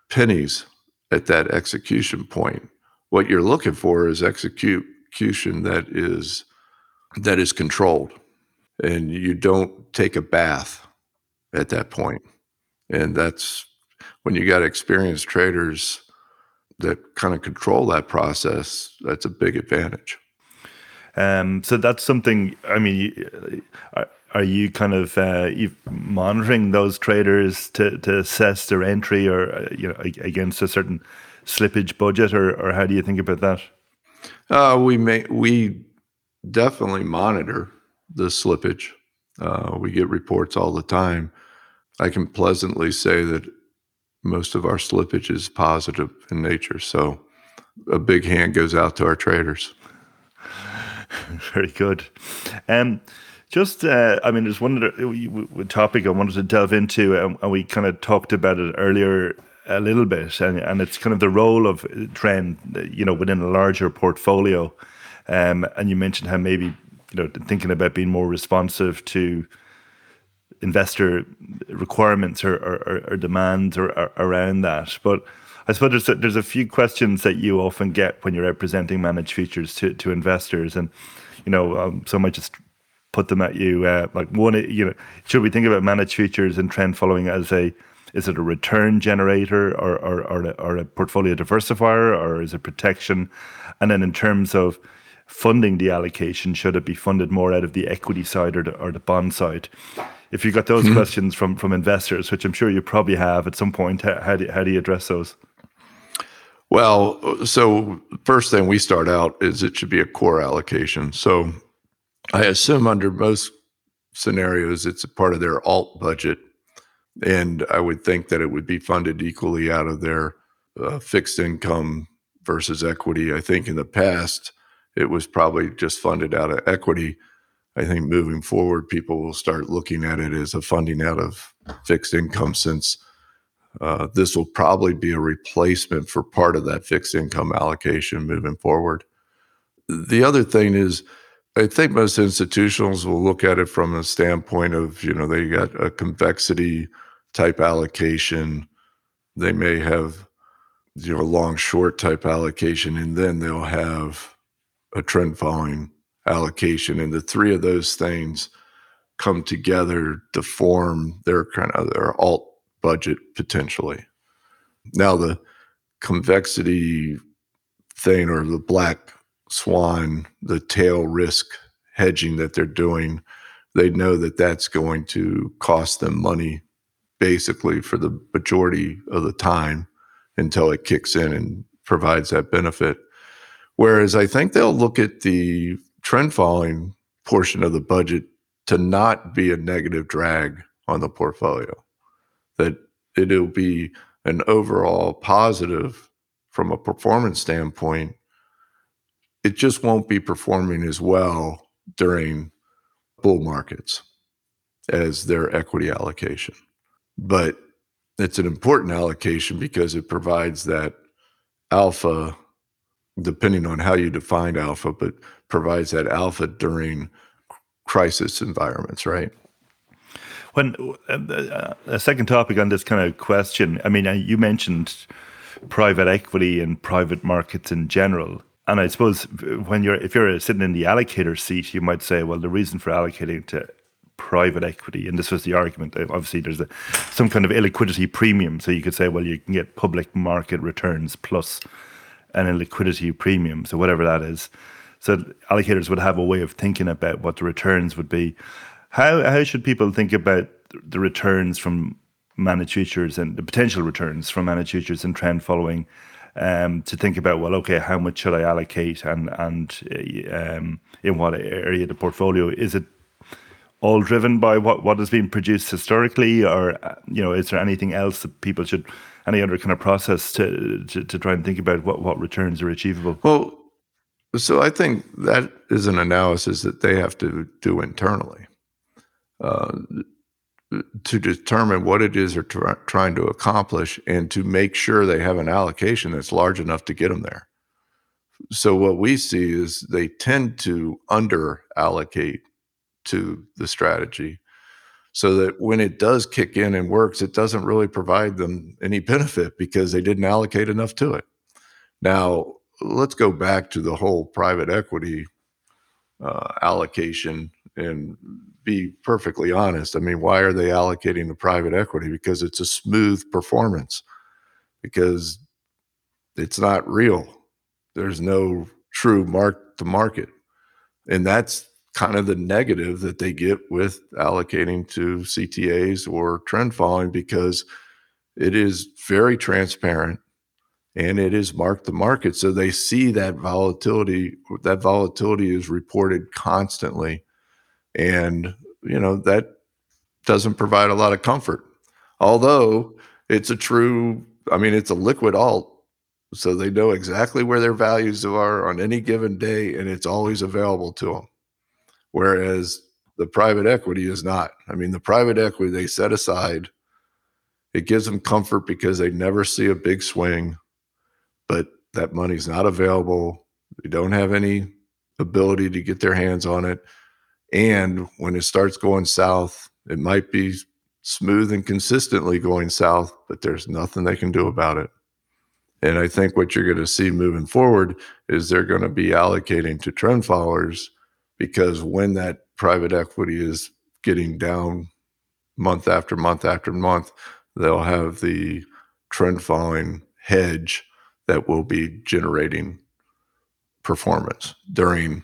pennies at that execution point. What you're looking for is execution that is that is controlled and you don't take a bath at that point. And that's when you got experienced traders that kind of control that process, that's a big advantage. Um, so that's something, I mean, are, are you kind of uh, you monitoring those traders to, to assess their entry or, uh, you know, against a certain slippage budget or, or how do you think about that? Uh, we may, we definitely monitor the slippage. Uh, we get reports all the time. I can pleasantly say that most of our slippage is positive in nature. So a big hand goes out to our traders. [laughs] Very good. Um, just, uh, I mean, there's one other topic I wanted to delve into, and, and we kind of talked about it earlier a little bit, and, and it's kind of the role of trend, you know, within a larger portfolio. Um, and you mentioned how maybe you know thinking about being more responsive to investor requirements or, or, or demands or, or, around that. But I suppose there's a, there's a few questions that you often get when you're representing managed futures to, to investors, and you know, um, so I might just put them at you. Uh, like one, you know, should we think about managed futures and trend following as a is it a return generator or or, or, a, or a portfolio diversifier or is it protection? And then in terms of funding the allocation? Should it be funded more out of the equity side or the, or the bond side? If you got those mm-hmm. questions from from investors, which I'm sure you probably have at some point, how, how, do, how do you address those? Well, so first thing we start out is it should be a core allocation. So I assume under most scenarios, it's a part of their alt budget. And I would think that it would be funded equally out of their uh, fixed income versus equity. I think in the past, it was probably just funded out of equity. I think moving forward, people will start looking at it as a funding out of fixed income since Uh, this will probably be a replacement for part of that fixed income allocation moving forward. The other thing is, I think most institutionals will look at it from a standpoint of, you know, they got a convexity type allocation. They may have, you know, a long short type allocation, and then they'll have a trend following allocation. And the three of those things come together to form their kind of their alt budget potentially. Now, the convexity thing or the black swan, the tail risk hedging that they're doing, they know that that's going to cost them money basically for the majority of the time until it kicks in and provides that benefit. Whereas I think they'll look at the trend following portion of the budget to not be a negative drag on the portfolio, that it'll be an overall positive from a performance standpoint. It just won't be performing as well during bull markets as their equity allocation. But it's an important allocation because it provides that alpha, depending on how you define alpha, but provides that alpha during crisis environments, right? When uh, a second topic on this kind of question, I mean, uh, you mentioned private equity and private markets in general. And I suppose when you're if you're sitting in the allocator seat, you might say, well, the reason for allocating to private equity, and this was the argument. Uh, obviously, there's a, some kind of illiquidity premium, so you could say, well, you can get public market returns plus an illiquidity premium, so whatever that is. So allocators would have a way of thinking about what the returns would be. How how should people think about the returns from managed futures and the potential returns from managed futures and trend following? Um, to think about well, okay, how much should I allocate and and um, in what area of the portfolio? Is it all driven by what what has been produced historically, or you know, is there anything else that people should any other kind of process to to, to try and think about what what returns are achievable? Well, so I think that is an analysis that they have to do internally. Uh, to determine what it is they're try- trying to accomplish and to make sure they have an allocation that's large enough to get them there. So what we see is they tend to under allocate to the strategy so that when it does kick in and works, it doesn't really provide them any benefit because they didn't allocate enough to it. Now, let's go back to the whole private equity uh, allocation and be perfectly honest. I mean, why are they allocating to private equity? Because it's a smooth performance, because it's not real. There's no true mark to market. And that's kind of the negative that they get with allocating to CTAs or trend following because it is very transparent and it is marked to market. So they see that volatility. That volatility is reported constantly, and you know that doesn't provide a lot of comfort. Although it's a true, I mean, it's a liquid alt, so they know exactly where their values are on any given day, and it's always available to them. Whereas the private equity is not. I mean, the private equity they set aside. It gives them comfort because they never see a big swing but that money's not available. They don't have any ability to get their hands on it. And when it starts going south, it might be smooth and consistently going south, but there's nothing they can do about it. And I think what you're going to see moving forward is they're going to be allocating to trend followers because when that private equity is getting down month after month after month, they'll have the trend following hedge that will be generating performance during,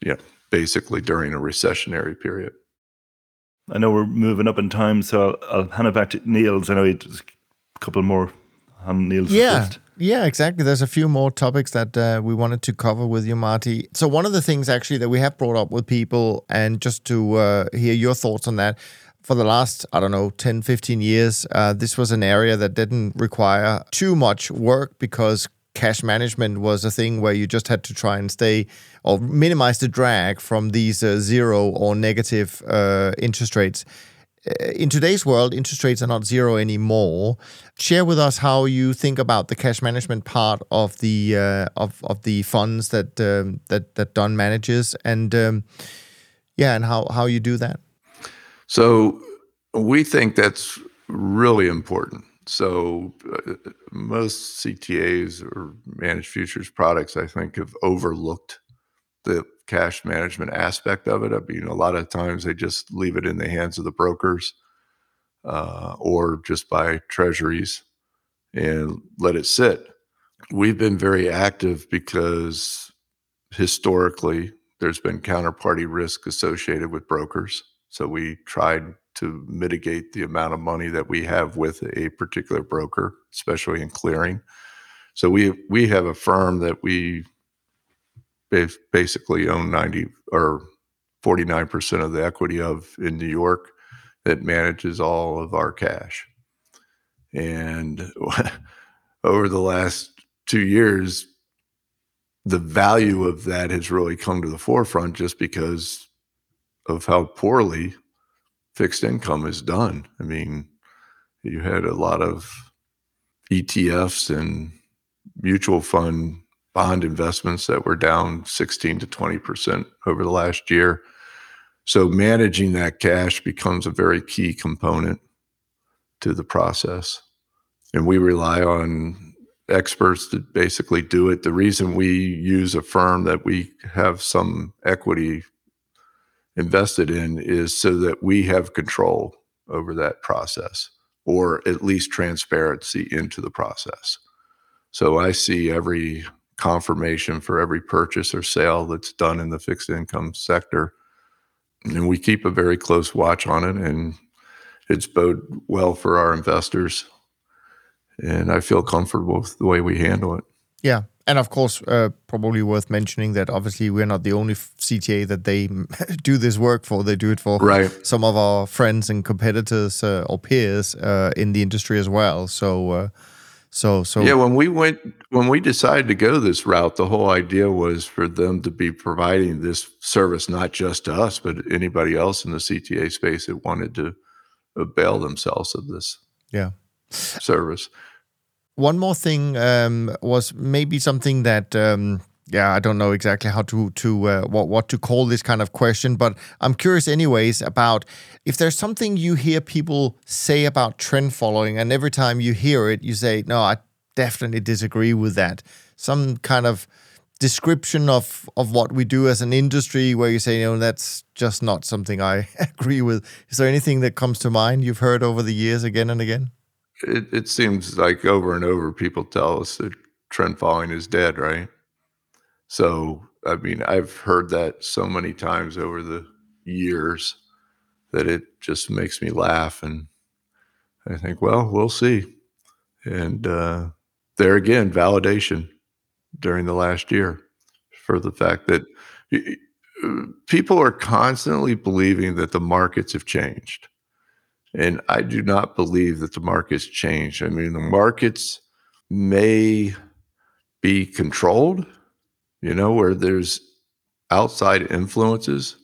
yeah, basically during a recessionary period. I know we're moving up in time, so I'll, I'll hand it back to Niels. I know just a couple more on Niels' yeah. list. Yeah, exactly. There's a few more topics that uh, we wanted to cover with you, Marty. So, one of the things actually that we have brought up with people, and just to uh, hear your thoughts on that, for the last, I don't know, 10, 15 years, uh, this was an area that didn't require too much work because cash management was a thing where you just had to try and stay or minimize the drag from these uh, zero or negative uh, interest rates. uh, in today's world, interest rates are not zero anymore. Share with us how you think about the cash management part of the uh, of of the funds that um, that that Dunn manages, and um, yeah, and how how you do that. So we think that's really important. So uh, most CTAs or managed futures products, I think, have overlooked the cash management aspect of it. I mean, a lot of times they just leave it in the hands of the brokers uh, or just buy treasuries and let it sit. We've been very active because historically there's been counterparty risk associated with brokers. So we tried to mitigate the amount of money that we have with a particular broker, especially in clearing. So we we have a firm that we basically own 90 or 49% of the equity of in New York that manages all of our cash. And [laughs] over the last two years, the value of that has really come to the forefront just because of how poorly fixed income is done. I mean, you had a lot of ETFs and mutual fund bond investments that were down 16 to 20% over the last year. So managing that cash becomes a very key component to the process. And we rely on experts to basically do it. The reason we use a firm that we have some equity invested in is so that we have control over that process or at least transparency into the process. So I see every confirmation for every purchase or sale that's done in the fixed income sector. And we keep a very close watch on it, and it's bode well for our investors. And I feel comfortable with the way we handle it. Yeah. And of course, uh, probably worth mentioning that obviously we're not the only CTA that they [laughs] do this work for. They do it for right. some of our friends and competitors uh, or peers uh, in the industry as well. So, uh, so, so yeah, when we went, when we decided to go this route, the whole idea was for them to be providing this service not just to us, but anybody else in the CTA space that wanted to avail themselves of this. Yeah, service. One more thing um, was maybe something that um, yeah, I don't know exactly how to to uh, what what to call this kind of question, but I'm curious anyways about if there's something you hear people say about trend following, and every time you hear it, you say, "No, I definitely disagree with that." Some kind of description of of what we do as an industry, where you say, "You know, that's just not something I [laughs] agree with." Is there anything that comes to mind you've heard over the years again and again? It, it seems like over and over people tell us that trend following is dead, right? So, I mean, I've heard that so many times over the years that it just makes me laugh. And I think, well, we'll see. And uh, there again, validation during the last year for the fact that people are constantly believing that the markets have changed. And I do not believe that the markets changed. I mean, the markets may be controlled you know, where there's outside influences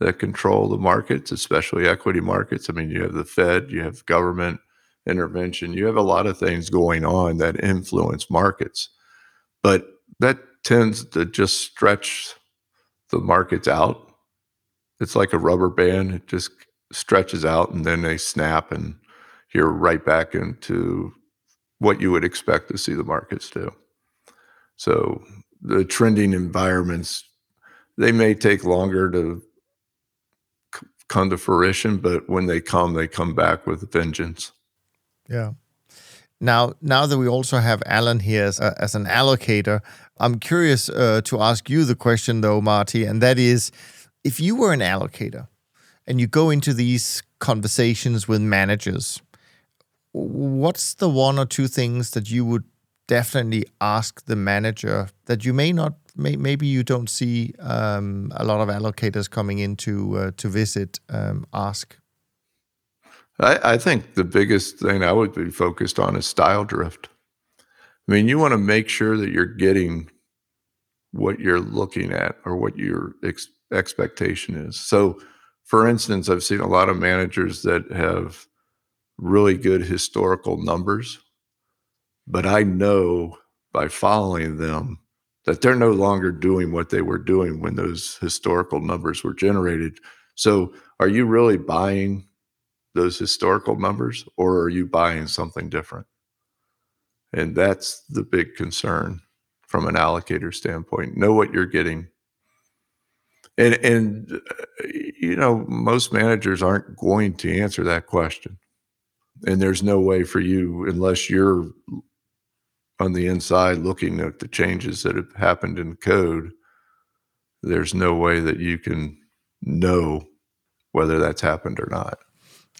that control the markets, especially equity markets. I mean, you have the Fed, you have government intervention, you have a lot of things going on that influence markets. But that tends to just stretch the markets out. It's like a rubber band, it just stretches out and then they snap and you're right back into what you would expect to see the markets do. So the trending environments they may take longer to come to fruition but when they come they come back with vengeance. Yeah. Now now that we also have alan here as, as an allocator i'm curious uh, to ask you the question though marty and that is if you were an allocator and you go into these conversations with managers what's the one or two things that you would definitely ask the manager that you may not may, maybe you don't see um, a lot of allocators coming in to uh, to visit um, ask. I, I, think the biggest thing i would be focused on is style drift. I mean you want to make sure that you're getting what you're looking at or what your ex- expectation is. So for instance, I've seen a lot of managers that have really good historical numbers, but I know by following them that they're no longer doing what they were doing when those historical numbers were generated. So, are you really buying those historical numbers or are you buying something different? And that's the big concern from an allocator standpoint. Know what you're getting. And and uh, you know, most managers aren't going to answer that question. And there's no way for you unless you're on the inside looking at the changes that have happened in code, there's no way that you can know whether that's happened or not.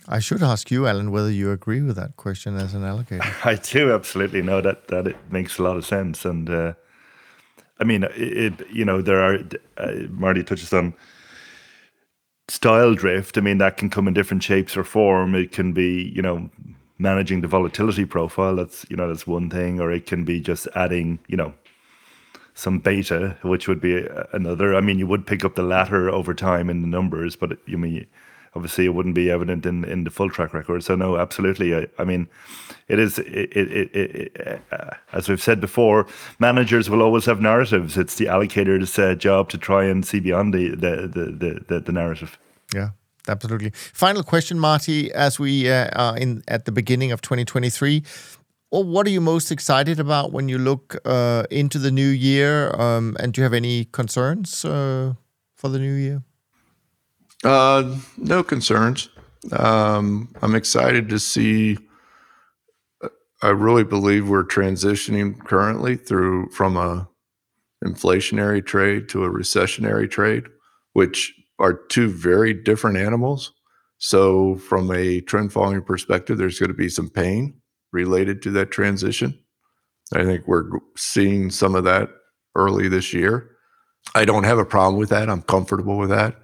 I should ask you, Alan, whether you agree with that question as an allocator. [laughs] I do absolutely know that that it makes a lot of sense, and uh, I mean, it, it, you know, there are uh, Marty touches on style drift. I mean, that can come in different shapes or form. It can be, you know, managing the volatility profile. That's you know that's one thing, or it can be just adding you know some beta, which would be another. I mean, you would pick up the latter over time in the numbers, but you mean obviously it wouldn't be evident in, in the full track record. So no, absolutely. I, I mean, it is it, it, it, uh, as we've said before, managers will always have narratives. It's the allocator's uh, job to try and see beyond the the the, the, the narrative. Yeah absolutely. Final question, Marty, as we uh, are in at the beginning of 2023. Well, what are you most excited about when you look uh, into the new year? Um, and do you have any concerns uh, for the new year? Uh, no concerns. Um, I'm excited to see. I really believe we're transitioning currently through from a inflationary trade to a recessionary trade, which are two very different animals. So, from a trend following perspective, there's going to be some pain related to that transition. I think we're seeing some of that early this year. I don't have a problem with that. I'm comfortable with that.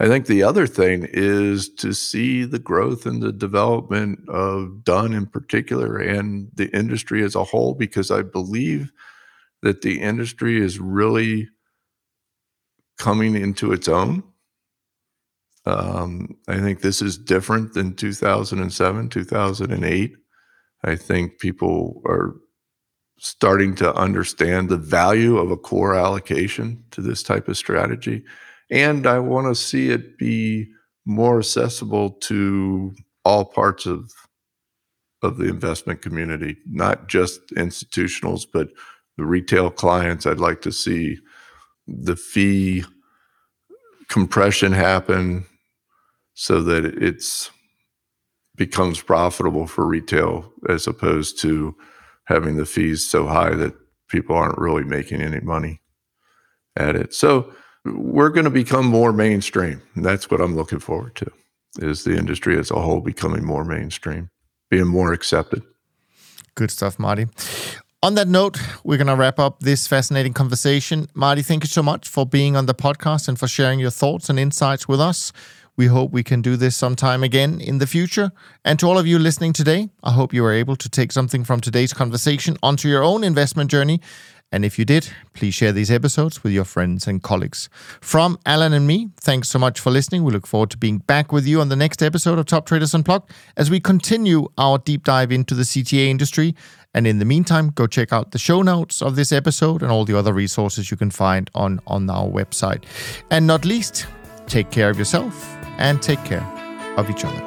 I think the other thing is to see the growth and the development of Dunn in particular and the industry as a whole, because I believe that the industry is really coming into its own. Um, I think this is different than 2007, 2008. I think people are starting to understand the value of a core allocation to this type of strategy. And I want to see it be more accessible to all parts of of the investment community, not just institutionals, but the retail clients. I'd like to see the fee compression happen so that it's becomes profitable for retail as opposed to having the fees so high that people aren't really making any money at it. So we're going to become more mainstream. That's what I'm looking forward to. Is the industry as a whole becoming more mainstream, being more accepted. Good stuff, Marty. On that note, we're going to wrap up this fascinating conversation. Marty, thank you so much for being on the podcast and for sharing your thoughts and insights with us. We hope we can do this sometime again in the future. And to all of you listening today, I hope you were able to take something from today's conversation onto your own investment journey. And if you did, please share these episodes with your friends and colleagues. From Alan and me, thanks so much for listening. We look forward to being back with you on the next episode of Top Traders Unplugged as we continue our deep dive into the CTA industry and in the meantime, go check out the show notes of this episode and all the other resources you can find on, on our website. And not least, take care of yourself and take care of each other.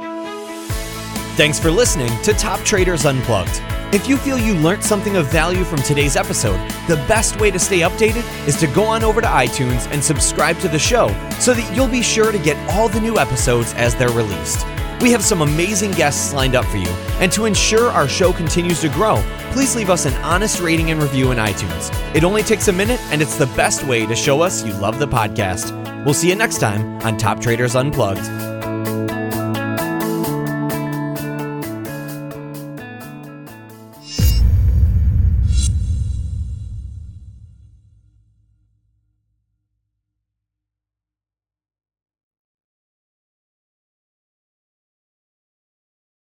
Thanks for listening to Top Traders Unplugged. If you feel you learned something of value from today's episode, the best way to stay updated is to go on over to iTunes and subscribe to the show so that you'll be sure to get all the new episodes as they're released. We have some amazing guests lined up for you, and to ensure our show continues to grow, please leave us an honest rating and review in iTunes. It only takes a minute, and it's the best way to show us you love the podcast. We'll see you next time on Top Traders Unplugged.